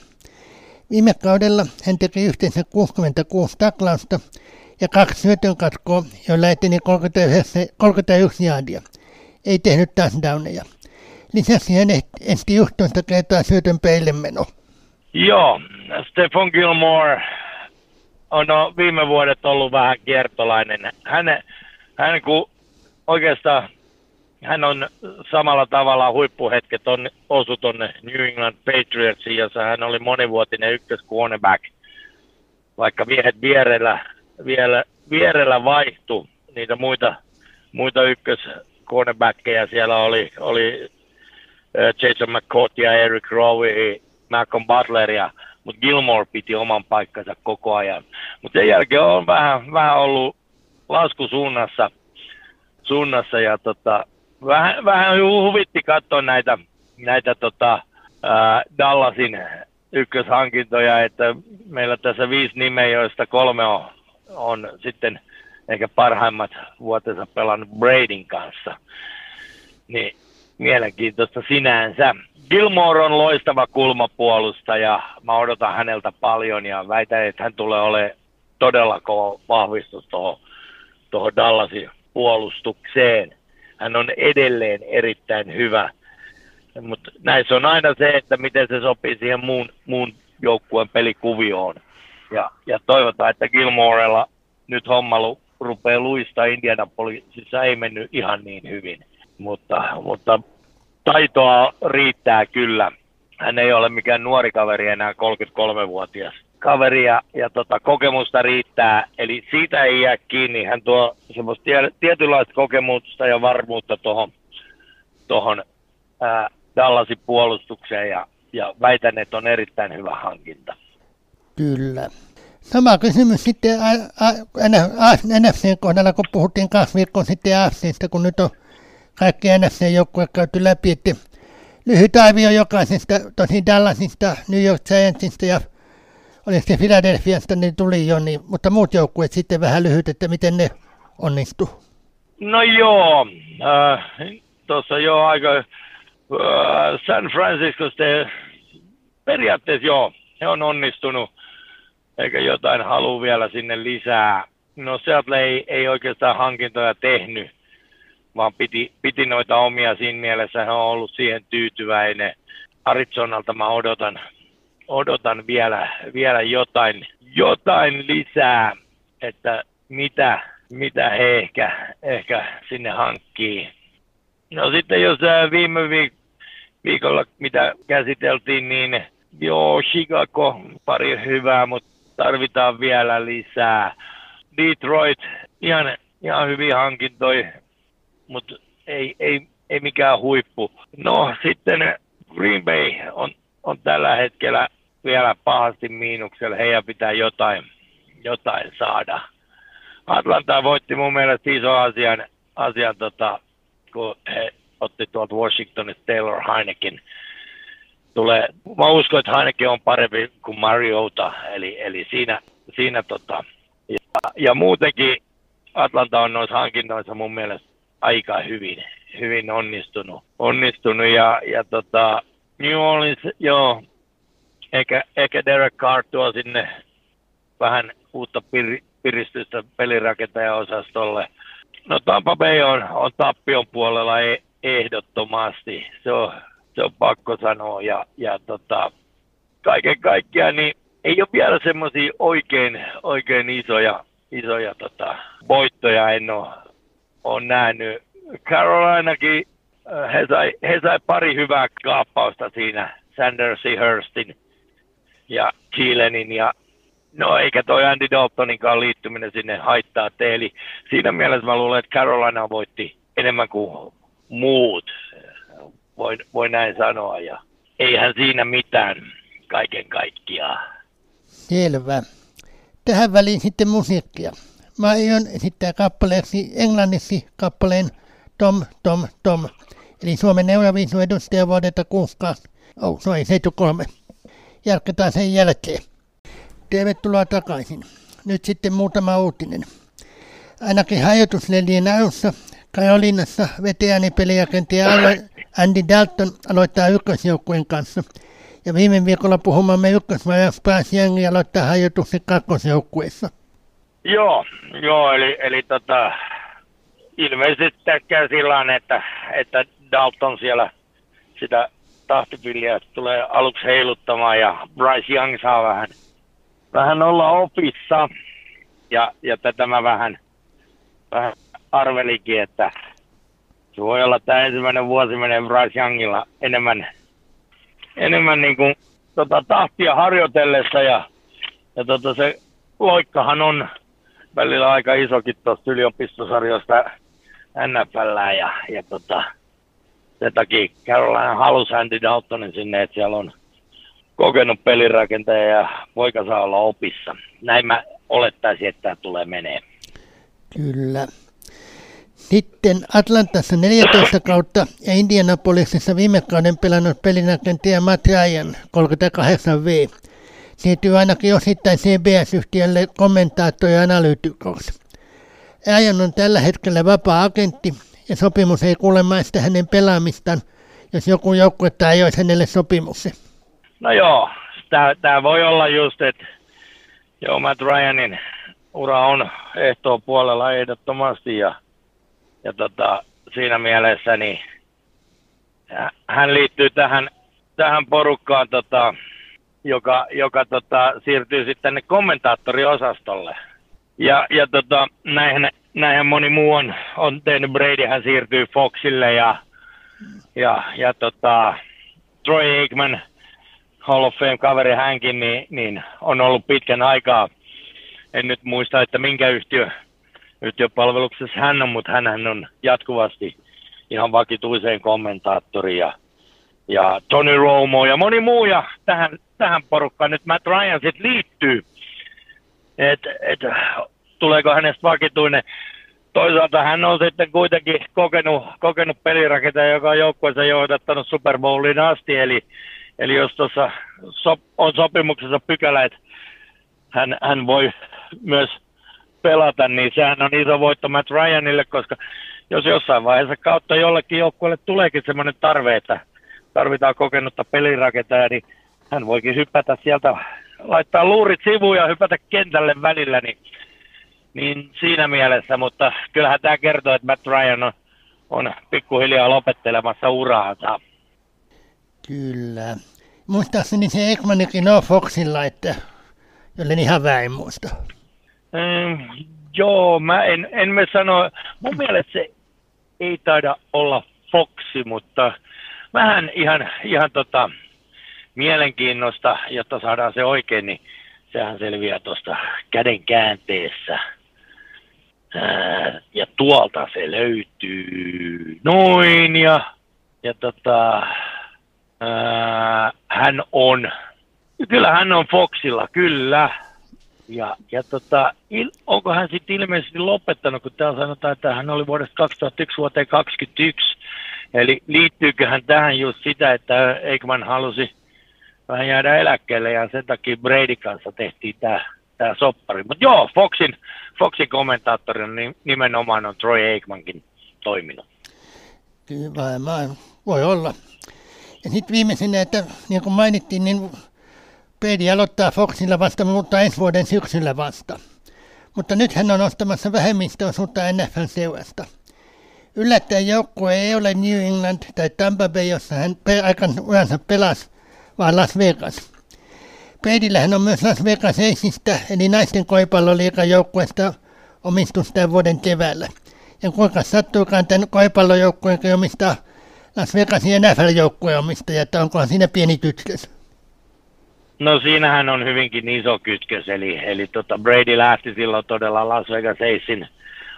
Viime kaudella hän teki yhteensä 66 taklausta ja kaksi syötön katkoa, joilla eteni 31, 31 jaadia. Ei tehnyt touchdowneja. Lisäksi hän esti 11 kertaa syötön peille meno. Joo, Stefan Gilmore on no, viime vuodet ollut vähän kiertolainen. Hän, hän kun oikeastaan hän on samalla tavalla huippuhetket on osu tuonne New England Patriotsiin, jossa hän oli monivuotinen ykkös cornerback. Vaikka miehet vierellä, vielä, vierellä vaihtu niitä muita, muita ykkös cornerbackkejä siellä oli, oli Jason McCourt ja Eric Rowe, Malcolm Butler ja mutta Gilmore piti oman paikkansa koko ajan. Mutta sen jälkeen on vähän, vähän ollut laskusuunnassa suunnassa ja tota, vähän, vähän huvitti katsoa näitä, näitä tota, ää, Dallasin ykköshankintoja, että meillä tässä viisi nimeä, joista kolme on, on sitten ehkä parhaimmat vuotensa pelannut Bradyn kanssa. Niin mielenkiintoista sinänsä. Gilmore on loistava kulmapuolustaja. Mä odotan häneltä paljon ja väitän, että hän tulee olemaan todella kova vahvistus tuohon, tuohon Dallasin puolustukseen. Hän on edelleen erittäin hyvä. Mutta näissä on aina se, että miten se sopii siihen muun, muun joukkueen pelikuvioon. Ja, ja toivotaan, että Gilmorella nyt homma rupeaa luista Indianapolisissa ei mennyt ihan niin hyvin. Mutta, mutta taitoa riittää kyllä. Hän ei ole mikään nuori kaveri enää 33-vuotias kaveri ja, ja tota, kokemusta riittää. Eli siitä ei jää kiinni. Hän tuo semmoista tietynlaista kokemusta ja varmuutta tuohon tohon, Dallasin puolustukseen ja, ja väitän, että on erittäin hyvä hankinta. Kyllä. Sama kysymys sitten NFCn kohdalla, kun puhuttiin kaksi viikkoa sitten AFCista, kun nyt on kaikki NFC-joukkueet käyty läpi, että lyhyt arvio jokaisesta, tosi Dallasista, New York Giantsista ja oli se Philadelphiasta, niin tuli jo, niin, mutta muut joukkueet sitten vähän lyhyt, että miten ne onnistu. No joo, äh, tuossa jo aika äh, San Francisco, periaatteessa joo, he on onnistunut eikä jotain halua vielä sinne lisää. No Seattle ei, ei oikeastaan hankintoja tehnyt, vaan piti, piti noita omia siinä mielessä. Hän on ollut siihen tyytyväinen. Arizonalta mä odotan, odotan vielä, vielä jotain, jotain lisää, että mitä, mitä he ehkä, ehkä sinne hankkii. No sitten jos viime viik- viikolla, mitä käsiteltiin, niin joo, Chicago pari hyvää, mutta tarvitaan vielä lisää. Detroit, ihan, ihan hyvin hankintoi, mutta ei, ei, ei mikään huippu. No sitten Green Bay on, on tällä hetkellä vielä pahasti miinuksella. Heidän pitää jotain, jotain saada. Atlanta voitti mun mielestä iso asian, asian tota, kun he otti tuolta Washingtonista Taylor Heinekin tulee, mä uskon, että Heineken on parempi kuin Mariota, eli, eli siinä, siinä tota, ja, ja, muutenkin Atlanta on noissa hankinnoissa mun mielestä aika hyvin, hyvin onnistunut, onnistunut ja, ja tota, New Orleans, joo, ehkä, ehkä Derek Carr tuo sinne vähän uutta pir, piristystä pelirakentajaosastolle. No Tampa Bay on, on tappion puolella e, ehdottomasti. Se on se on pakko sanoa. Ja, ja tota, kaiken kaikkiaan niin ei ole vielä semmoisia oikein, oikein isoja, isoja tota, voittoja en ole, ole nähnyt. Carolinakin, äh, he sai, he sai pari hyvää kaappausta siinä, Sandersin, Hurstin ja Kielenin ja No eikä toi Andy Daltoninkaan liittyminen sinne haittaa te. Eli siinä mielessä mä luulen, että Carolina voitti enemmän kuin muut voi, voi näin sanoa. Ja eihän siinä mitään kaiken kaikkiaan. Selvä. Tähän väliin sitten musiikkia. Mä aion esittää kappaleeksi englanniksi kappaleen Tom, Tom, Tom. Eli Suomen Euroviisun edustaja vuodelta 68. Oh, sorry, 73. Jatketaan sen jälkeen. Tervetuloa takaisin. Nyt sitten muutama uutinen. Ainakin hajotuslelien alussa Karolinassa veteäänipelijakentaja Andy Dalton aloittaa ykkösjoukkueen kanssa. Ja viime viikolla puhumamme ykkösvajaus pääsi jengi aloittaa hajotuksen kakkosjoukkueessa. Joo, joo, eli, eli tota, ilmeisesti käy sillä että, että Dalton siellä sitä tahtipilliä tulee aluksi heiluttamaan ja Bryce Young saa vähän, vähän olla opissa. Ja, ja tätä mä vähän, vähän arvelikin, että se voi olla tämä ensimmäinen vuosi menee Bryce Youngilla enemmän, enemmän niin kuin, tota, tahtia harjoitellessa ja, ja tota, se loikkahan on välillä aika isokin tuosta yliopistosarjoista NFL ja, ja tota, sen takia Carolina halusi Andy Daltonin sinne, että siellä on kokenut pelirakentaja ja poika saa olla opissa. Näin mä olettaisin, että tämä tulee menee. Kyllä. Sitten Atlantassa 14 kautta ja Indianapolisissa viime kauden pelannut pelinäkentiä Matt Ryan 38V. Siirtyy ainakin osittain CBS-yhtiölle kommentaattori ja analyytikoksi. Ryan on tällä hetkellä vapaa-agentti ja sopimus ei kuulemma sitä hänen pelaamistaan, jos joku joukkue tai olisi hänelle sopimuksen. No joo, tämä voi olla just, että joo, Matt Ryanin ura on ehtoon puolella ehdottomasti ja, ja tota, siinä mielessä niin hän liittyy tähän, tähän porukkaan, tota, joka, joka tota, siirtyy sitten tänne kommentaattoriosastolle. Ja, ja tota, näinhän, näinhän moni muu on, on tehnyt. Brady hän siirtyy Foxille ja, ja, ja tota, Troy Aikman, Hall of Fame-kaveri hänkin, niin, niin on ollut pitkän aikaa. En nyt muista, että minkä yhtiö, yhtiöpalveluksessa hän on, mutta hän on jatkuvasti ihan vakituiseen kommentaattori ja, ja Tony Romo ja moni muu ja tähän, tähän porukkaan nyt Matt Ryan sitten liittyy. Et, et, tuleeko hänestä vakituinen. Toisaalta hän on sitten kuitenkin kokenut, kokenut pelirakentaja, joka on joukkueensa johdattanut Super Bowliin asti, eli Eli jos tuossa sop, on sopimuksessa pykälä, että hän, hän voi myös pelata, niin sehän on iso voitto Matt Ryanille, koska jos jossain vaiheessa kautta jollekin joukkueelle tuleekin semmoinen tarve, että tarvitaan kokenutta pelirakentajaa, niin hän voikin hypätä sieltä, laittaa luurit sivuun ja hypätä kentälle välillä, niin, niin siinä mielessä, mutta kyllähän tämä kertoo, että Matt Ryan on, on pikkuhiljaa lopettelemassa uraansa. Kyllä. Muistaakseni se Ekmanikin on Foxilla, että jollen ihan väin muista. Mm, joo, mä en, en me sano, mun mielestä se ei taida olla Foxi, mutta vähän ihan, ihan tota, mielenkiinnosta, jotta saadaan se oikein, niin sehän selviää tuosta käden käänteessä. Ää, ja tuolta se löytyy noin ja, ja tota, Ää, hän on, kyllä hän on Foxilla, kyllä. Ja, ja tota, il, onko hän sitten ilmeisesti lopettanut, kun täällä sanotaan, että hän oli vuodesta 2001 vuoteen 2021. Eli liittyykö hän tähän just sitä, että Eikman halusi vähän jäädä eläkkeelle ja sen takia Brady kanssa tehtiin tämä tää soppari. Mutta joo, Foxin, Foxin kommentaattorina nimenomaan on Troy Aikmankin toiminut. Kyllä, mä, voi olla. Ja sitten viimeisenä, että niin kuin mainittiin, niin Brady aloittaa Foxilla vasta, mutta ensi vuoden syksyllä vasta. Mutta nyt hän on ostamassa vähemmistöosuutta NFL-seurasta. Yllättäen joukkue ei ole New England tai Tampa Bay, jossa hän aikan uransa pelasi, vaan Las Vegas. Bradyllähän on myös Las Vegas Aceista, eli naisten koipalloliikan joukkueesta omistus tämän vuoden keväällä. Ja kuinka sattuukaan tämän koipallojoukkueen omistaa Las Vegasin NFL-joukkueen omistaja, että onkohan siinä pieni kytkös? No siinähän on hyvinkin iso kytkös, eli, eli tota Brady lähti silloin todella Las Vegas Acein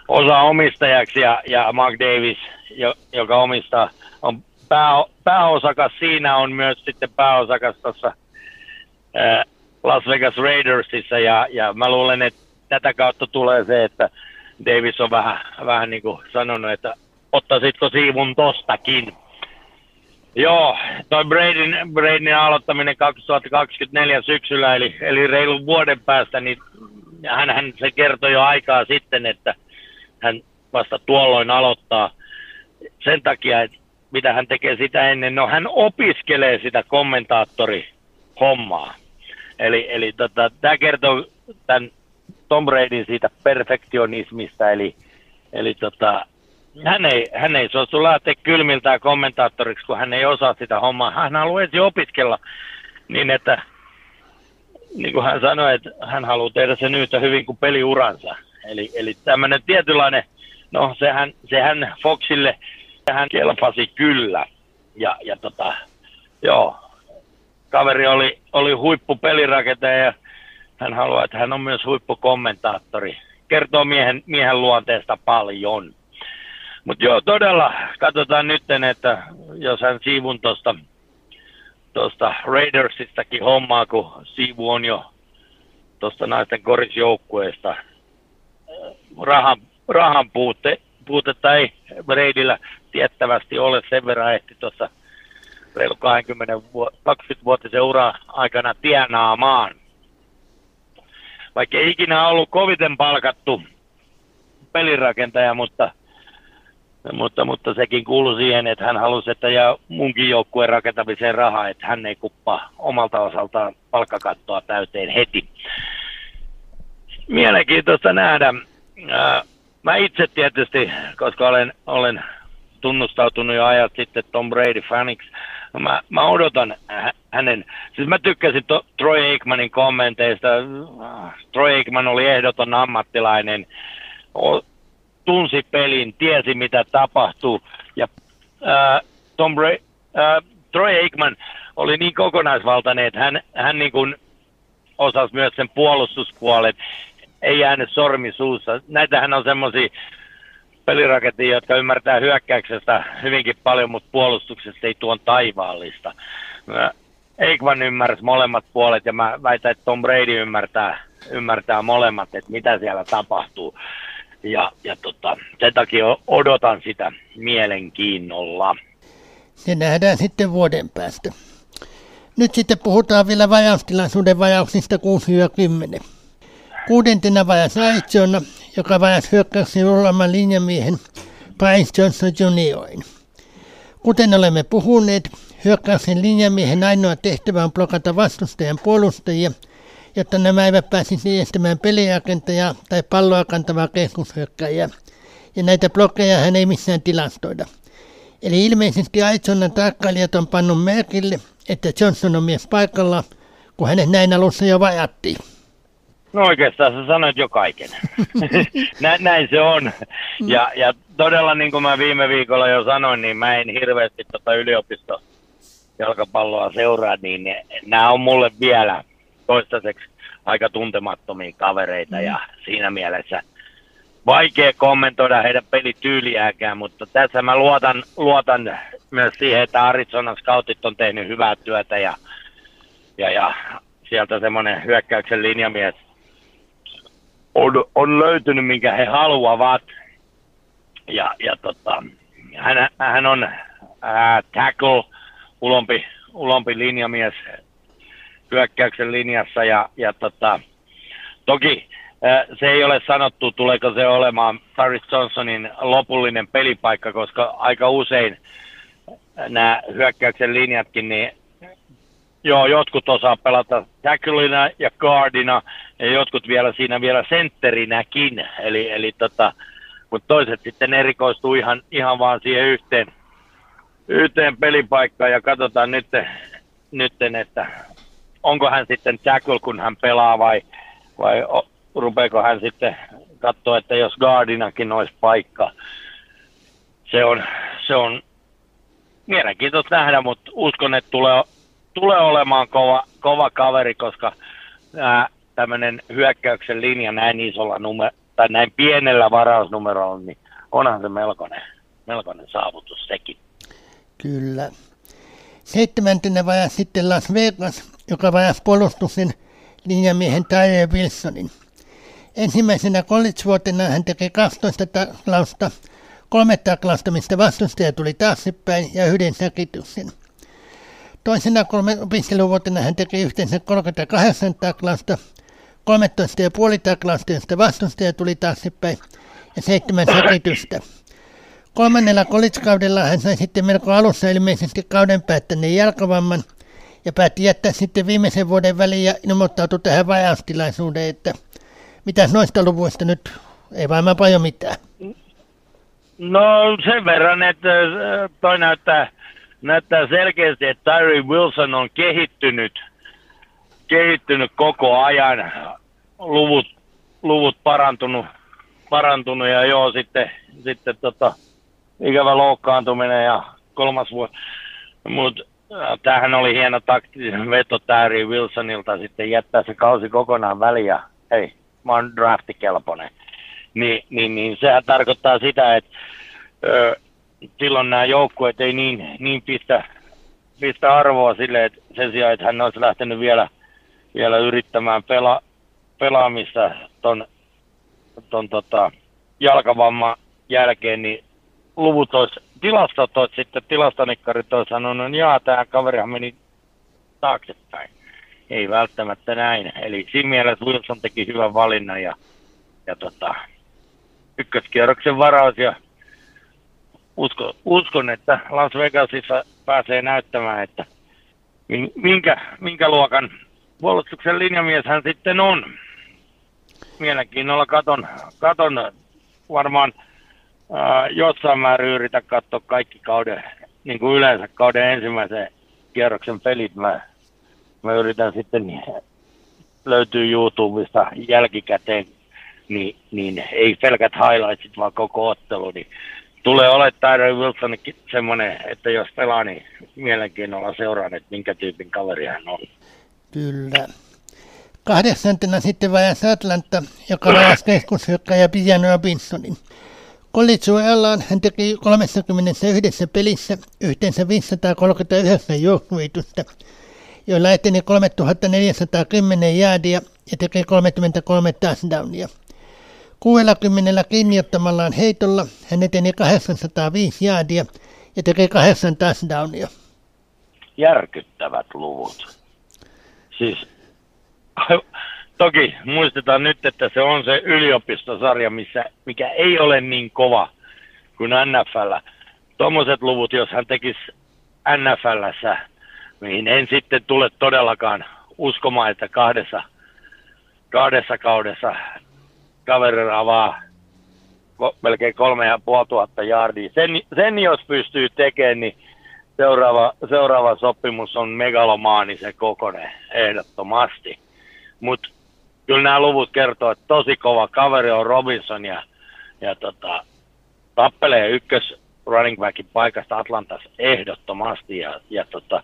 osa omistajaksi ja, ja Mark Davis, jo, joka omistaa, on pää, pääosakas siinä, on myös sitten pääosakas tuossa Las Vegas Raidersissa ja, ja mä luulen, että tätä kautta tulee se, että Davis on vähän, vähän niin kuin sanonut, että ottaisitko siivun tostakin. Joo, toi Bradyn, Bradyn aloittaminen 2024 syksyllä, eli, eli reilun vuoden päästä, niin hän, hän se kertoi jo aikaa sitten, että hän vasta tuolloin aloittaa sen takia, että mitä hän tekee sitä ennen, no hän opiskelee sitä kommentaattorihommaa. Eli, eli tota, tämä kertoo tämän Tom Bradyn siitä perfektionismista, eli, eli tota, hän ei, hän ei suostu lähteä kylmiltään kommentaattoriksi, kun hän ei osaa sitä hommaa. Hän haluaa ensin opiskella niin, että niin kuin hän sanoi, että hän haluaa tehdä sen yhtä hyvin kuin peliuransa. Eli, eli tämmöinen tietynlainen, no sehän, sehän Foxille, hän kelpasi kyllä. Ja, ja tota, joo, kaveri oli, oli huippupelirakentaja ja hän haluaa, että hän on myös huippukommentaattori. Kertoo miehen, miehen luonteesta paljon. Mutta joo, todella katsotaan nyt, että jos hän siivun tuosta tosta Raidersistakin hommaa, kun siivu on jo tuosta naisten korisjoukkueesta rahan, rahan puute, puutetta ei Bradyllä tiettävästi ole. Sen verran ehti tuossa reilu 20 20-vuotisen uran aikana tienaamaan. Vaikka ei ikinä ollut koviten palkattu pelirakentaja, mutta, mutta, mutta sekin kuului siihen, että hän halusi, että ja munkin joukkueen rakentamiseen rahaa, että hän ei kuppaa omalta osaltaan palkkakattoa täyteen heti. Mielenkiintoista nähdä. Mä itse tietysti, koska olen, olen tunnustautunut jo ajat sitten Tom Brady faniksi, mä, mä odotan hänen, siis mä tykkäsin to, Troy Aikmanin kommenteista, Troy Aikman oli ehdoton ammattilainen, tunsi pelin, tiesi mitä tapahtuu. Ja ää, Tom Bra- ää, Troy Aikman oli niin kokonaisvaltainen, että hän, hän niin kuin osasi myös sen puolustuspuolet, ei jäänyt sormi suussa. Näitähän on semmoisia pelirakentia, jotka ymmärtää hyökkäyksestä hyvinkin paljon, mutta puolustuksesta ei tuon taivaallista. Aikman ymmärsi molemmat puolet ja mä väitän, että Tom Brady ymmärtää, ymmärtää molemmat, että mitä siellä tapahtuu. Ja, ja tota, sen takia odotan sitä mielenkiinnolla. Se nähdään sitten vuoden päästä. Nyt sitten puhutaan vielä vajaustilaisuuden vajauksista 6-10. Kuudentena vajas Aitsona, joka vajas hyökkäyksen Rollaman linjamiehen Bryce Johnson juniorin. Kuten olemme puhuneet, hyökkäyksen linjamiehen ainoa tehtävä on blokata vastustajan puolustajia – jotta nämä eivät pääsisi estämään peliakentajaa tai palloa kantavaa keskushyökkäjää, ja näitä blokkeja hän ei missään tilastoida. Eli ilmeisesti Aitsonan tarkkailijat on pannut merkille, että Johnson on mies paikalla, kun hänet näin alussa jo vajattiin. No oikeastaan sä sanoit jo kaiken. <laughs> Nä, näin se on. Ja, ja todella niin kuin mä viime viikolla jo sanoin, niin mä en hirveästi tota yliopisto jalkapalloa seuraa, niin nämä on mulle vielä toistaiseksi aika tuntemattomia kavereita mm. ja siinä mielessä vaikea kommentoida heidän pelityyliääkään, mutta tässä mä luotan, luotan myös siihen, että Arizonan scoutit on tehnyt hyvää työtä ja, ja, ja sieltä semmoinen hyökkäyksen linjamies on, on löytynyt, minkä he haluavat. Ja, ja tota, hän, hän on ää, tackle, ulompi, ulompi linjamies, hyökkäyksen linjassa ja, ja tota, toki se ei ole sanottu, tuleeko se olemaan Paris Johnsonin lopullinen pelipaikka, koska aika usein nämä hyökkäyksen linjatkin, niin joo, jotkut osaa pelata tacklina ja guardina, ja jotkut vielä siinä vielä sentterinäkin, eli, eli tota, mutta toiset sitten erikoistuu ihan, ihan vaan siihen yhteen, yhteen pelipaikkaan, ja katsotaan nyt, nytten, että onko hän sitten tackle, kun hän pelaa vai, vai rupeeko hän sitten katsoa, että jos Guardinakin olisi paikka. Se on, se on mielenkiintoista nähdä, mutta uskon, että tulee, tulee olemaan kova, kova kaveri, koska tämmöinen hyökkäyksen linja näin isolla numero, tai näin pienellä varausnumerolla, niin onhan se melkoinen, melkoinen saavutus sekin. Kyllä. Seitsemäntenä vaja sitten Las Vegas, joka vajasi puolustuksen linjamiehen Tyler Wilsonin. Ensimmäisenä college-vuotena hän teki 12 taklausta, kolme taklausta, mistä vastustaja tuli taaksepäin ja yhden säkityksen. Toisena kolme opiskeluvuotena hän teki yhteensä 38 taklausta, 13 ja puoli taklausta, josta vastustaja tuli taaksepäin ja seitsemän säkitystä. Kolmannella kolitskaudella hän sai sitten melko alussa ilmeisesti kauden päättäneen jalkavamman ja päätti jättää sitten viimeisen vuoden väliin ja ilmoittautui tähän vajaustilaisuuteen, että mitä noista luvuista nyt ei varmaan paljon mitään. No sen verran, että äh, toi näyttää, näyttää selkeästi, että Tyree Wilson on kehittynyt, kehittynyt koko ajan. Luvut, luvut parantunut, parantunut ja joo, sitten, sitten tota, ikävä loukkaantuminen ja kolmas vuosi. Mutta äh, tämähän oli hieno taktinen veto Tääri Wilsonilta sitten jättää se kausi kokonaan väliin ja hei, mä oon draftikelpoinen. Ni, niin, niin sehän tarkoittaa sitä, että ö, silloin nämä joukkueet ei niin, niin pistä, pistä arvoa sille, että sen sijaan, että hän olisi lähtenyt vielä, vielä yrittämään pela, pelaamista ton, ton tota, jalkavamma jälkeen, niin luvut olisi, tilastot olisi sitten, tilastonikkarit olisi sanonut, että jaa, tämä kaverihan meni taaksepäin. Ei välttämättä näin. Eli siinä mielessä Wilson teki hyvän valinnan ja, ja tota, ykköskierroksen varaus ja uskon, uskon, että Las Vegasissa pääsee näyttämään, että minkä, minkä luokan puolustuksen linjamies hän sitten on. Mielenkiinnolla katon, katon varmaan ää, jossain määrin yritä katsoa kaikki kauden, niin kuin yleensä kauden ensimmäisen kierroksen pelit. Mä, mä yritän sitten löytyy YouTubesta jälkikäteen, niin, niin ei pelkät highlightsit, vaan koko ottelu, niin tulee olemaan Tyler Wilsonkin semmoinen, että jos pelaa, niin mielenkiinnolla seuraan, että minkä tyypin kaveri hän on. Kyllä. Kahdeksantena sitten vajas Atlanta, joka vajas keskushyökkäjä Piano Robinsonin. College hän teki 31 pelissä yhteensä 539 juoksuitusta, joilla eteni 3410 jäädiä ja teki 33 touchdownia. 60 kiinniottamallaan heitolla hän eteni 805 jäädiä ja teki 8 touchdownia. Järkyttävät luvut. Siis <laughs> toki muistetaan nyt, että se on se yliopistosarja, missä, mikä ei ole niin kova kuin NFL. Tuommoiset luvut, jos hän tekisi NFLssä, niin en sitten tule todellakaan uskomaan, että kahdessa, kahdessa kaudessa kaveri avaa melkein kolme ja puoli tuhatta jardia. Sen, sen jos pystyy tekemään, niin seuraava, seuraava sopimus on megalomaanisen kokoinen ehdottomasti. Mutta kyllä nämä luvut kertoo, että tosi kova kaveri on Robinson ja, ja tota, tappelee ykkös running backin paikasta Atlantassa ehdottomasti ja, ja tota,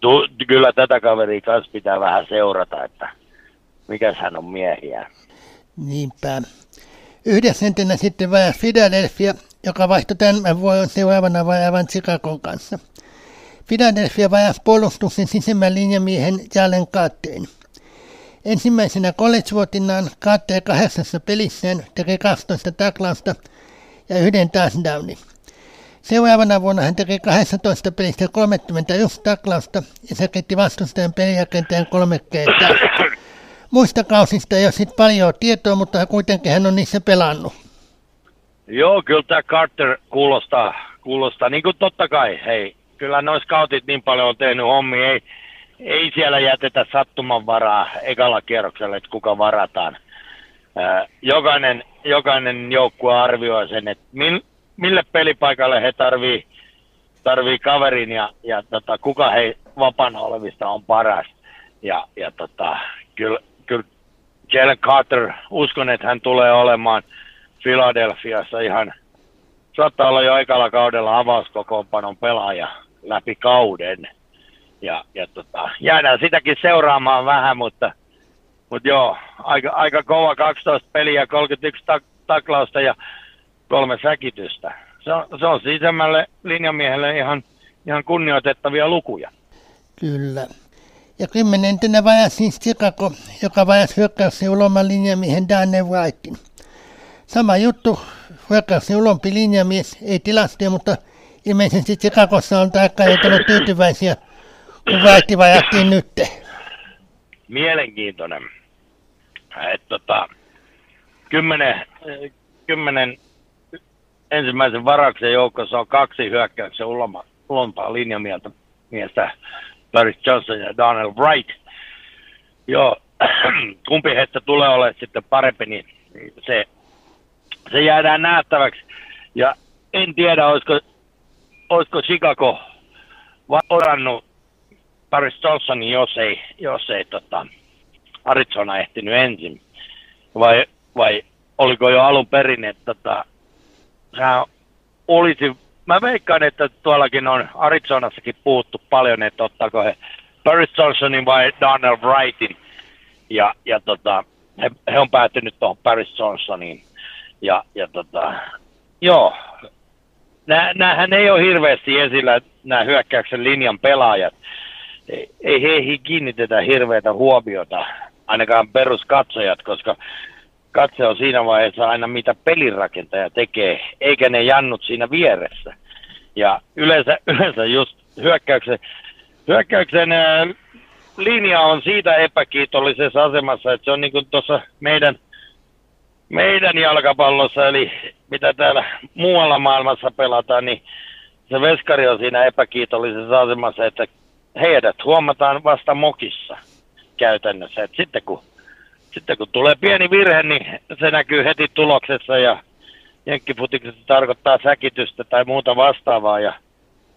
tu, kyllä tätä kaveria kanssa pitää vähän seurata, että mikä hän on miehiä. Niinpä. Yhdeksäntenä sitten vai Philadelphia, joka vaihtoi tämän vuoden seuraavana vajaavan Chicagon kanssa. Philadelphia vajasi puolustuksen sisimmän linjamiehen Jalen Katteen. Ensimmäisenä college-vuotinaan Kaatteen kahdeksassa pelissään teki 12 taklausta ja yhden touchdownin. Seuraavana vuonna hän teki 12 pelistä 31 taklausta ja sekitti vastustajan pelijakentajan kolme kertaa. Muista kausista ei ole sit paljon tietoa, mutta kuitenkin hän on niissä pelannut. Joo, kyllä tämä Carter kuulostaa, kuulostaa, niin kuin totta kai, hei, kyllä noin scoutit niin paljon on tehnyt hommi, ei, ei siellä jätetä sattumanvaraa ekalla kierroksella, että kuka varataan. Jokainen, jokainen joukkue arvioi sen, että min, mille pelipaikalle he tarvii, tarvii kaverin ja, ja tota, kuka he vapaana olevista on paras. Ja, ja tota, kyllä, kyllä Jalen Carter, uskon, että hän tulee olemaan Philadelphiassa ihan, saattaa olla jo ekalla kaudella avauskokoonpanon pelaaja läpi kauden. Ja, ja tota, jäädään sitäkin seuraamaan vähän, mutta, mutta joo, aika, aika kova 12 peliä, 31 tak- taklausta ja kolme säkitystä. Se on, se on sisemmälle linjamiehelle ihan, ihan kunnioitettavia lukuja. Kyllä. Ja kymmenentenä vajas siis Chicago, joka vajas hyökkäyksen uloman linjamiehen Daniel Wrightin. Sama juttu, hyökkäyksen ulompi linjamies, ei tilastoja, mutta ilmeisesti Chicagossa on tarkkailijat ollut tyytyväisiä, kun Wrighti vajattiin nyt. Mielenkiintoinen. Et, tota, kymmenen, kymmenen ensimmäisen varauksen joukossa on kaksi hyökkäyksen ulompaa linjamiestä miestä Larry Johnson ja Donald Wright. Joo, <clears throat> kumpi heistä tulee olemaan sitten parempi, niin se, se jäädään nähtäväksi. Ja en tiedä, olisiko, olisiko Chicago varannut Paris Johnsonin, jos ei, jos ei tota, Arizona ehtinyt ensin. Vai, vai oliko jo alun perin, että tota, sehän olisi mä veikkaan, että tuollakin on Arizonassakin puhuttu paljon, että ottaako he Paris Johnsonin vai Donald Wrightin. Ja, ja tota, he, he, on päätynyt tuohon Paris Johnsoniin. Ja, ja tota, joo, näähän ei ole hirveästi esillä, nämä hyökkäyksen linjan pelaajat. Ei, ei heihin kiinnitetä hirveätä huomiota, ainakaan peruskatsojat, koska katse on siinä vaiheessa aina mitä pelirakentaja tekee, eikä ne jannut siinä vieressä. Ja yleensä, <laughs> yleensä just hyökkäyksen, hyökkäyksen linja on siitä epäkiitollisessa asemassa, että se on niin kuin tuossa meidän, meidän jalkapallossa, eli mitä täällä muualla maailmassa pelataan, niin se veskari on siinä epäkiitollisessa asemassa, että heidät huomataan vasta mokissa käytännössä. Et sitten, kun, sitten kun tulee pieni virhe, niin se näkyy heti tuloksessa ja jenkkifutiksessa tarkoittaa säkitystä tai muuta vastaavaa ja,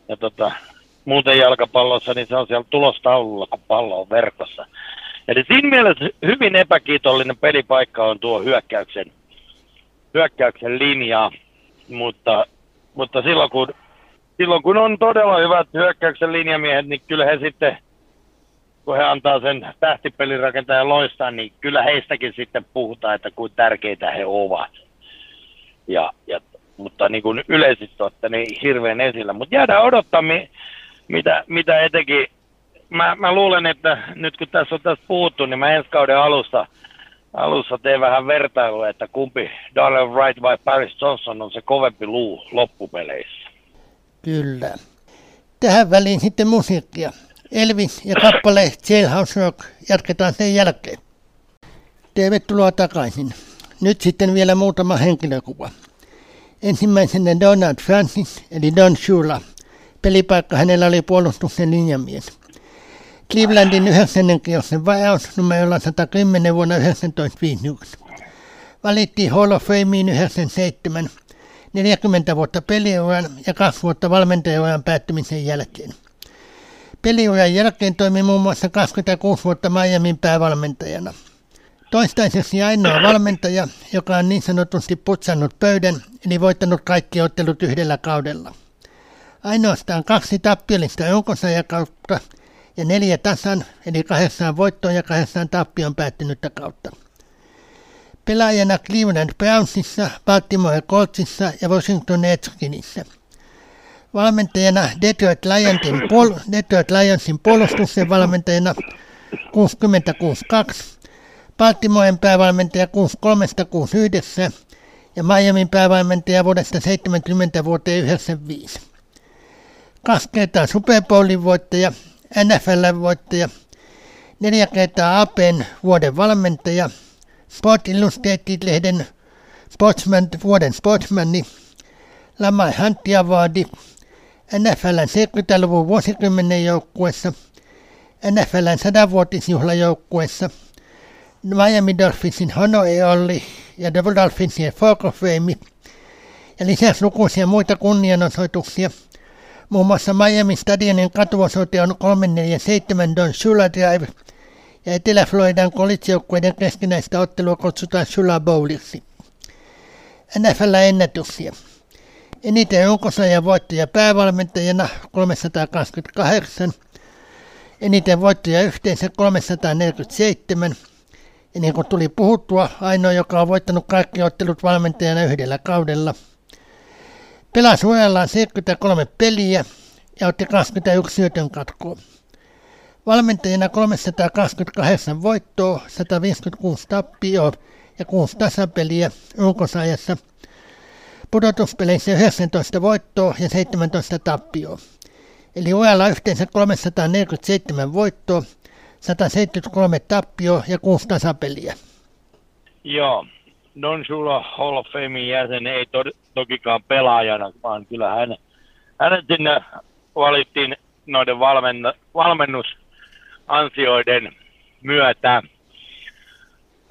ja tota, muuten jalkapallossa, niin se on siellä tulostaululla, kun pallo on verkossa. Eli siinä mielessä hyvin epäkiitollinen pelipaikka on tuo hyökkäyksen, hyökkäyksen linja, mutta, mutta silloin, kun, silloin kun on todella hyvät hyökkäyksen linjamiehet, niin kyllä he sitten, kun he antaa sen tähtipelirakentajan loistaa, niin kyllä heistäkin sitten puhutaan, että kuin tärkeitä he ovat. Ja, ja, mutta niin kuin yleisesti ottaen niin hirveän esillä. Mutta jäädään odottaa, mitä, mitä etenkin, mä, mä luulen, että nyt kun tässä on tästä puhuttu, niin mä ensi kauden alussa, alussa teen vähän vertailua, että kumpi Darrell Wright vai Paris Johnson on se kovempi luu loppupeleissä. Kyllä. Tähän väliin sitten musiikkia. Elvis ja kappale Jailhouse Rock jatketaan sen jälkeen. Tervetuloa takaisin. Nyt sitten vielä muutama henkilökuva. Ensimmäisenä Donald Francis eli Don Shula – Pelipaikka hänellä oli puolustuksen linjamies. Clevelandin 9. kierroksen vajaus numerolla 110 vuonna 1951. Valittiin Hall of Fameen 97, 40 vuotta peliuran ja kaksi vuotta valmentajuran päättymisen jälkeen. Peliuran jälkeen toimi muun muassa 26 vuotta Miamin päävalmentajana. Toistaiseksi ainoa valmentaja, joka on niin sanotusti putsannut pöydän, eli voittanut kaikki ottelut yhdellä kaudella. Ainoastaan kaksi tappiollista kautta ja neljä tasan, eli kahdeksan voittoon ja kahdeksan tappion päättynyttä kautta. Pelaajana Cleveland Brownsissa, Baltimore Coltsissa ja Washington Redskinissa. Valmentajana Detroit Lionsin, puol- <laughs> Detroit Lionsin puolustuksen valmentajana 66 Baltimoren päävalmentaja 63 ja Miamin päävalmentaja vuodesta 70 vuoteen 95 kaksi kertaa Super Bowlin voittaja, NFLn voittaja, neljä kertaa APn vuoden valmentaja, Sport Illustrated-lehden sportsman, vuoden sportsmani, Lamai Huntti Awardi, NFLn 70-luvun vuosikymmenen joukkuessa, NFLn 100-vuotisjuhlajoukkuessa, Miami Dolphinsin Honore Olli ja The Dolphinsien Folk of Fame, ja lisäksi lukuisia muita kunnianosoituksia – Muun muassa Miami Stadionin katuosoite on 347 Don Shula Drive ja Etelä-Floridan kolitsjoukkueiden keskinäistä ottelua kutsutaan Shula Bowliksi. NFL-ennätyksiä. Eniten runkosarjan voittoja päävalmentajana 328, eniten voittoja yhteensä 347, ja niin kuin tuli puhuttua, ainoa, joka on voittanut kaikki ottelut valmentajana yhdellä kaudella – Pelasi urallaan 73 peliä ja otti 21 syötön katkoa. Valmentajana 328 voittoa, 156 tappioa ja 6 tasapeliä ulkosajassa. Pudotuspeleissä 19 voittoa ja 17 tappioa. Eli uralla yhteensä 347 voittoa, 173 tappioa ja 6 tasapeliä. Joo, Don Shula Hall of Famein jäsen ei to, tokikaan pelaajana, vaan kyllä hän, hänet sinne valittiin noiden valmenna, valmennusansioiden myötä.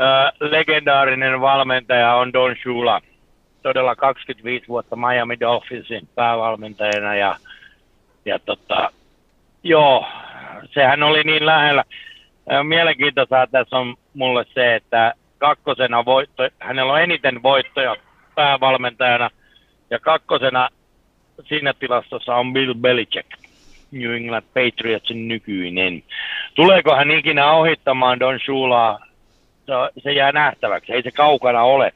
Ö, legendaarinen valmentaja on Don Shula, todella 25 vuotta Miami Dolphinsin päävalmentajana ja, ja tota, joo, sehän oli niin lähellä. Mielenkiintoista tässä on mulle se, että kakkosena voitto, hänellä on eniten voittoja päävalmentajana ja kakkosena siinä tilastossa on Bill Belichick, New England Patriotsin nykyinen. Tuleeko hän ikinä ohittamaan Don Shulaa? Se, jää nähtäväksi, ei se kaukana ole.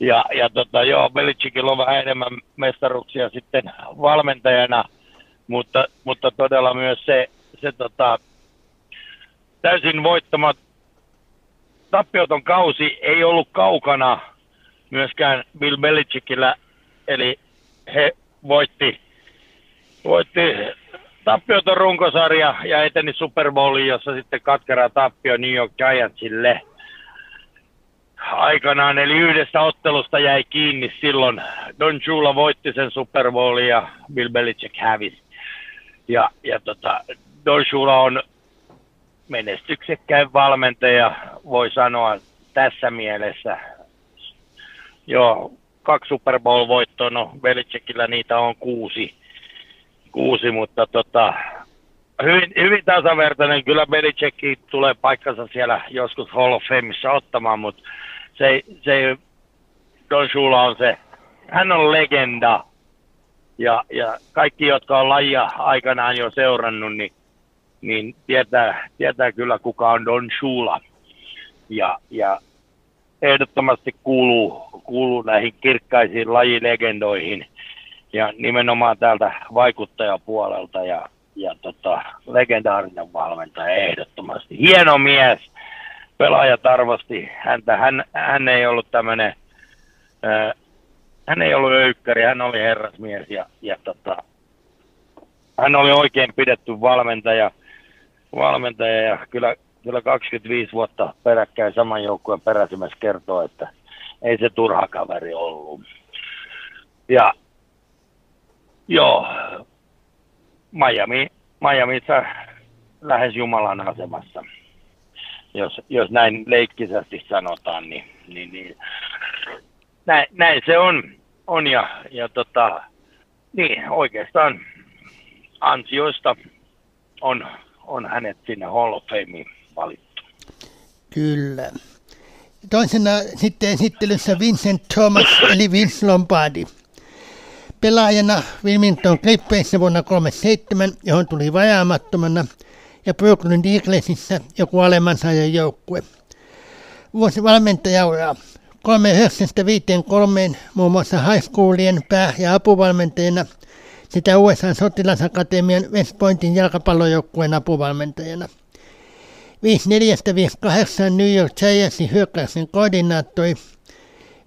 Ja, ja tota, joo, Belichickilla on vähän enemmän mestaruksia sitten valmentajana, mutta, mutta todella myös se, se tota, täysin voittamat tappioton kausi ei ollut kaukana myöskään Bill Belichickillä, eli he voitti, voitti tappioton runkosarja ja eteni Super Bowliin, jossa sitten katkera tappio New York Giantsille aikanaan, eli yhdestä ottelusta jäi kiinni silloin. Don Shula voitti sen Super Bowlin ja Bill Belichick hävisi. Ja, ja tota, Don Shula on menestyksekkäin valmentaja, voi sanoa tässä mielessä. Joo, kaksi Super Bowl-voittoa, no Belichickillä niitä on kuusi, kuusi mutta tota, hyvin, hyvin tasavertainen. Kyllä Belichick tulee paikkansa siellä joskus Hall of Fameissa ottamaan, mutta se, se Don Shula on se, hän on legenda. Ja, ja kaikki, jotka on lajia aikanaan jo seurannut, niin, niin tietää, tietää kyllä, kuka on Don Shula. Ja, ja ehdottomasti kuuluu, kuuluu näihin kirkkaisiin lajilegendoihin ja nimenomaan täältä vaikuttajapuolelta ja, ja tota, legendaarinen valmentaja ehdottomasti. Hieno mies, pelaajat arvosti häntä. Hän, hän ei ollut tämmöinen, hän ei ollut öykkäri, hän oli herrasmies ja, ja tota, hän oli oikein pidetty valmentaja, valmentaja ja kyllä, kyllä 25 vuotta peräkkäin saman joukkueen peräsimässä kertoo, että ei se turha kaveri ollut. Ja joo, Miami, Miamiissa lähes Jumalan asemassa jos, jos näin leikkisästi sanotaan, niin, niin, niin näin, näin, se on, on ja, ja tota, niin, oikeastaan ansioista on, on hänet sinne Hall of Fameen valittu. Kyllä. Toisena sitten esittelyssä Vincent Thomas eli Vince Lombardi. Pelaajana Wilmington Clippeissä vuonna 37, johon tuli vajaamattomana – ja Brooklyn Eaglesissa joku alemman sarjan joukkue. Vuosi valmentajauraa. 3953 muun muassa high schoolien pää- ja apuvalmentajana sitä USA sotilasakatemian West Pointin jalkapallojoukkueen apuvalmentajana. 5458 New York Giantsin hyökkäyksen koordinaattori,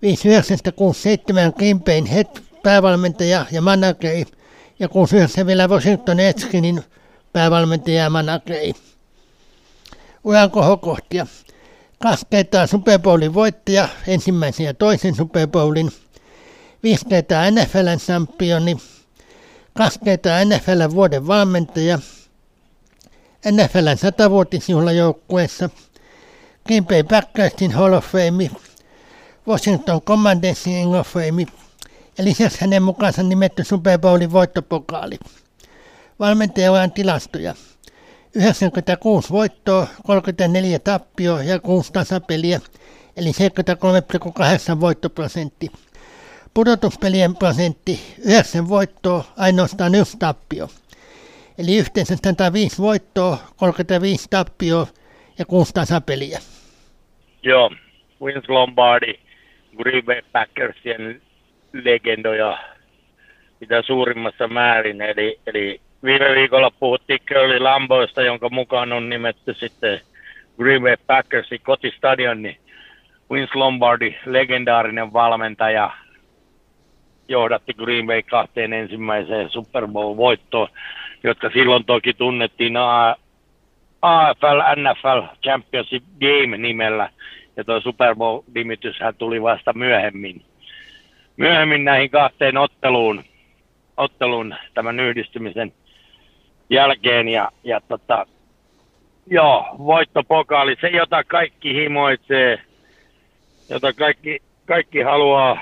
5967 Green Bayn head päävalmentaja ja manageri ja 69 vielä Washington Redskinin päävalmentaja Manakei. Uran kohokohtia. Kaksi kertaa Super Bowlin voittaja, ensimmäisen ja toisen Super Bowlin. Viisi NFLn championi. Kaksi kertaa NFLn vuoden valmentaja. NFLn satavuotisjuhlajoukkueessa. Green Bay Packersin Hall of Fame. Washington Commandersin Hall of Fame. Ja lisäksi hänen mukaansa nimetty Super Bowlin voittopokaali. Valmentajauran tilastoja. 96 voittoa, 34 tappio ja 6 tasapeliä, eli 73,8 voittoprosentti. Pudotuspelien prosentti 9 voittoa, ainoastaan yksi tappio. Eli yhteensä 105 voittoa, 35 tappio ja 6 tasapeliä. Joo, Vince Lombardi, Green Bay Packersien legendoja mitä suurimmassa määrin. Eli, eli viime viikolla puhuttiin Curly Lamboista, jonka mukaan on nimetty sitten Green Bay Packersin kotistadion, niin Vince Lombardi, legendaarinen valmentaja, johdatti Green Bay kahteen ensimmäiseen Super Bowl-voittoon, jotka silloin toki tunnettiin AFL NFL Championship Game nimellä, ja tuo Super Bowl-nimityshän tuli vasta myöhemmin. Myöhemmin näihin kahteen otteluun, ottelun tämän yhdistymisen jälkeen ja, ja tota, joo, voittopokaali, se jota kaikki himoitsee, jota kaikki, kaikki haluaa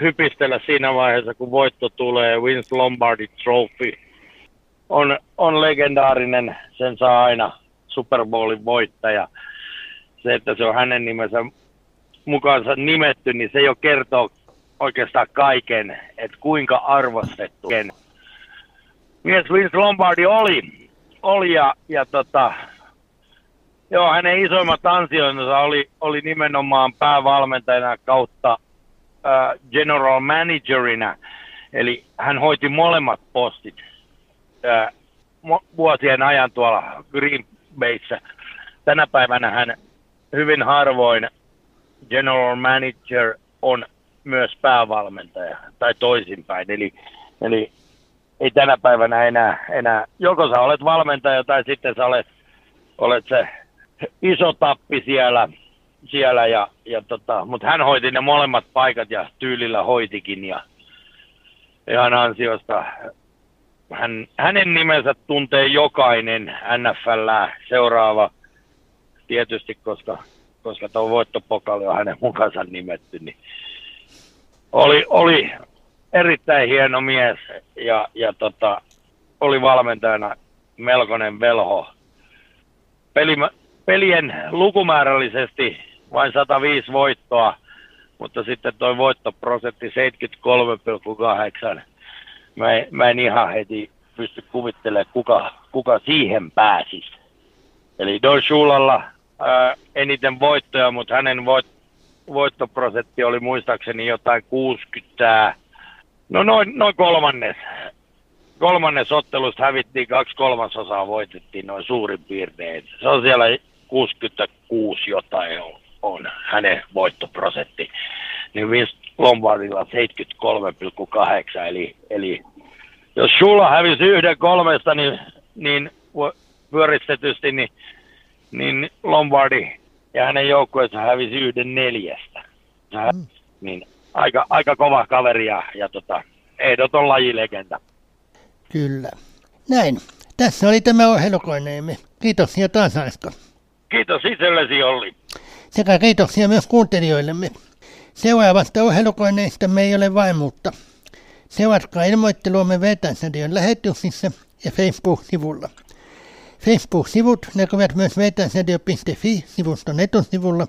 hypistellä siinä vaiheessa, kun voitto tulee, Vince Lombardi Trophy, on, on legendaarinen, sen saa aina Super Bowlin voittaja. Se, että se on hänen nimensä mukaansa nimetty, niin se jo kertoo oikeastaan kaiken, että kuinka arvostettu mies Vince Lombardi oli, oli ja, ja tota, joo, hänen isoimmat ansioinsa oli, oli nimenomaan päävalmentajana kautta äh, general managerina, eli hän hoiti molemmat postit äh, vuosien ajan tuolla Green Bayssä. Tänä päivänä hän hyvin harvoin general manager on myös päävalmentaja tai toisinpäin. Eli, eli ei tänä päivänä enää, enää, joko sä olet valmentaja tai sitten sä olet, olet se iso tappi siellä, siellä ja, ja tota, mutta hän hoiti ne molemmat paikat ja tyylillä hoitikin ja ihan ansiosta. Hän, hänen nimensä tuntee jokainen NFL seuraava tietysti, koska, koska tuo voittopokali on hänen mukansa nimetty, niin oli, oli erittäin hieno mies ja, ja tota, oli valmentajana melkoinen velho. Peli, pelien lukumäärällisesti vain 105 voittoa, mutta sitten tuo voittoprosentti 73,8. Mä, en, mä en ihan heti pysty kuvittelemaan, kuka, kuka siihen pääsisi. Eli Don Schulalla ää, eniten voittoja, mutta hänen voit, voittoprosentti oli muistaakseni jotain 60, no noin, noin kolmannes. Kolmannes ottelusta hävittiin, kaksi kolmasosaa voitettiin noin suurin piirtein. Se on siellä 66 jotain on, on hänen voittoprosentti. Niin Vince Lombardilla 73,8, eli, eli jos sulla hävisi yhden kolmesta, niin, niin pyöristetysti, niin, niin Lombardi ja hänen joukkueensa hävisi yhden neljästä. Mm. Niin aika, aika kova kaveri ja, ja tota, ehdoton lajilegenda. Kyllä. Näin. Tässä oli tämä ohjelukoineemme. Kiitoksia taas Aiska. Kiitos itsellesi Olli. Sekä kiitoksia myös kuuntelijoillemme. Seuraavasta ohjelukoineista me ei ole vaimuutta. Seuratkaa ilmoitteluamme Vetänsadion lähetyksissä ja Facebook-sivulla. Facebook-sivut näkyvät myös vetänsradio.fi-sivuston etusivulla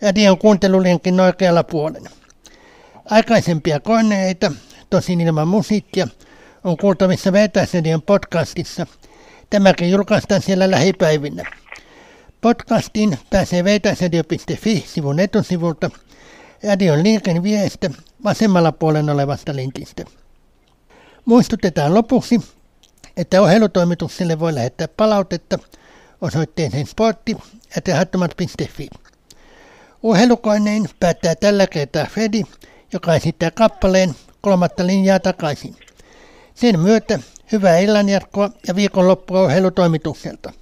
ja Dion kuuntelulinkin oikealla puolella. Aikaisempia koneita, tosin ilman musiikkia, on kuultavissa Vetänsradion podcastissa. Tämäkin julkaistaan siellä lähipäivinä. Podcastiin pääsee vetänsradio.fi-sivun etusivulta ja Dion linkin viestä vasemmalla puolella olevasta linkistä. Muistutetaan lopuksi, että ohjelutoimitukselle voi lähettää palautetta osoitteeseen sportti.fi. Ohjelukoineen päättää tällä kertaa Fredi, joka esittää kappaleen kolmatta linjaa takaisin. Sen myötä hyvää illanjatkoa ja viikonloppua ohjelutoimitukselta.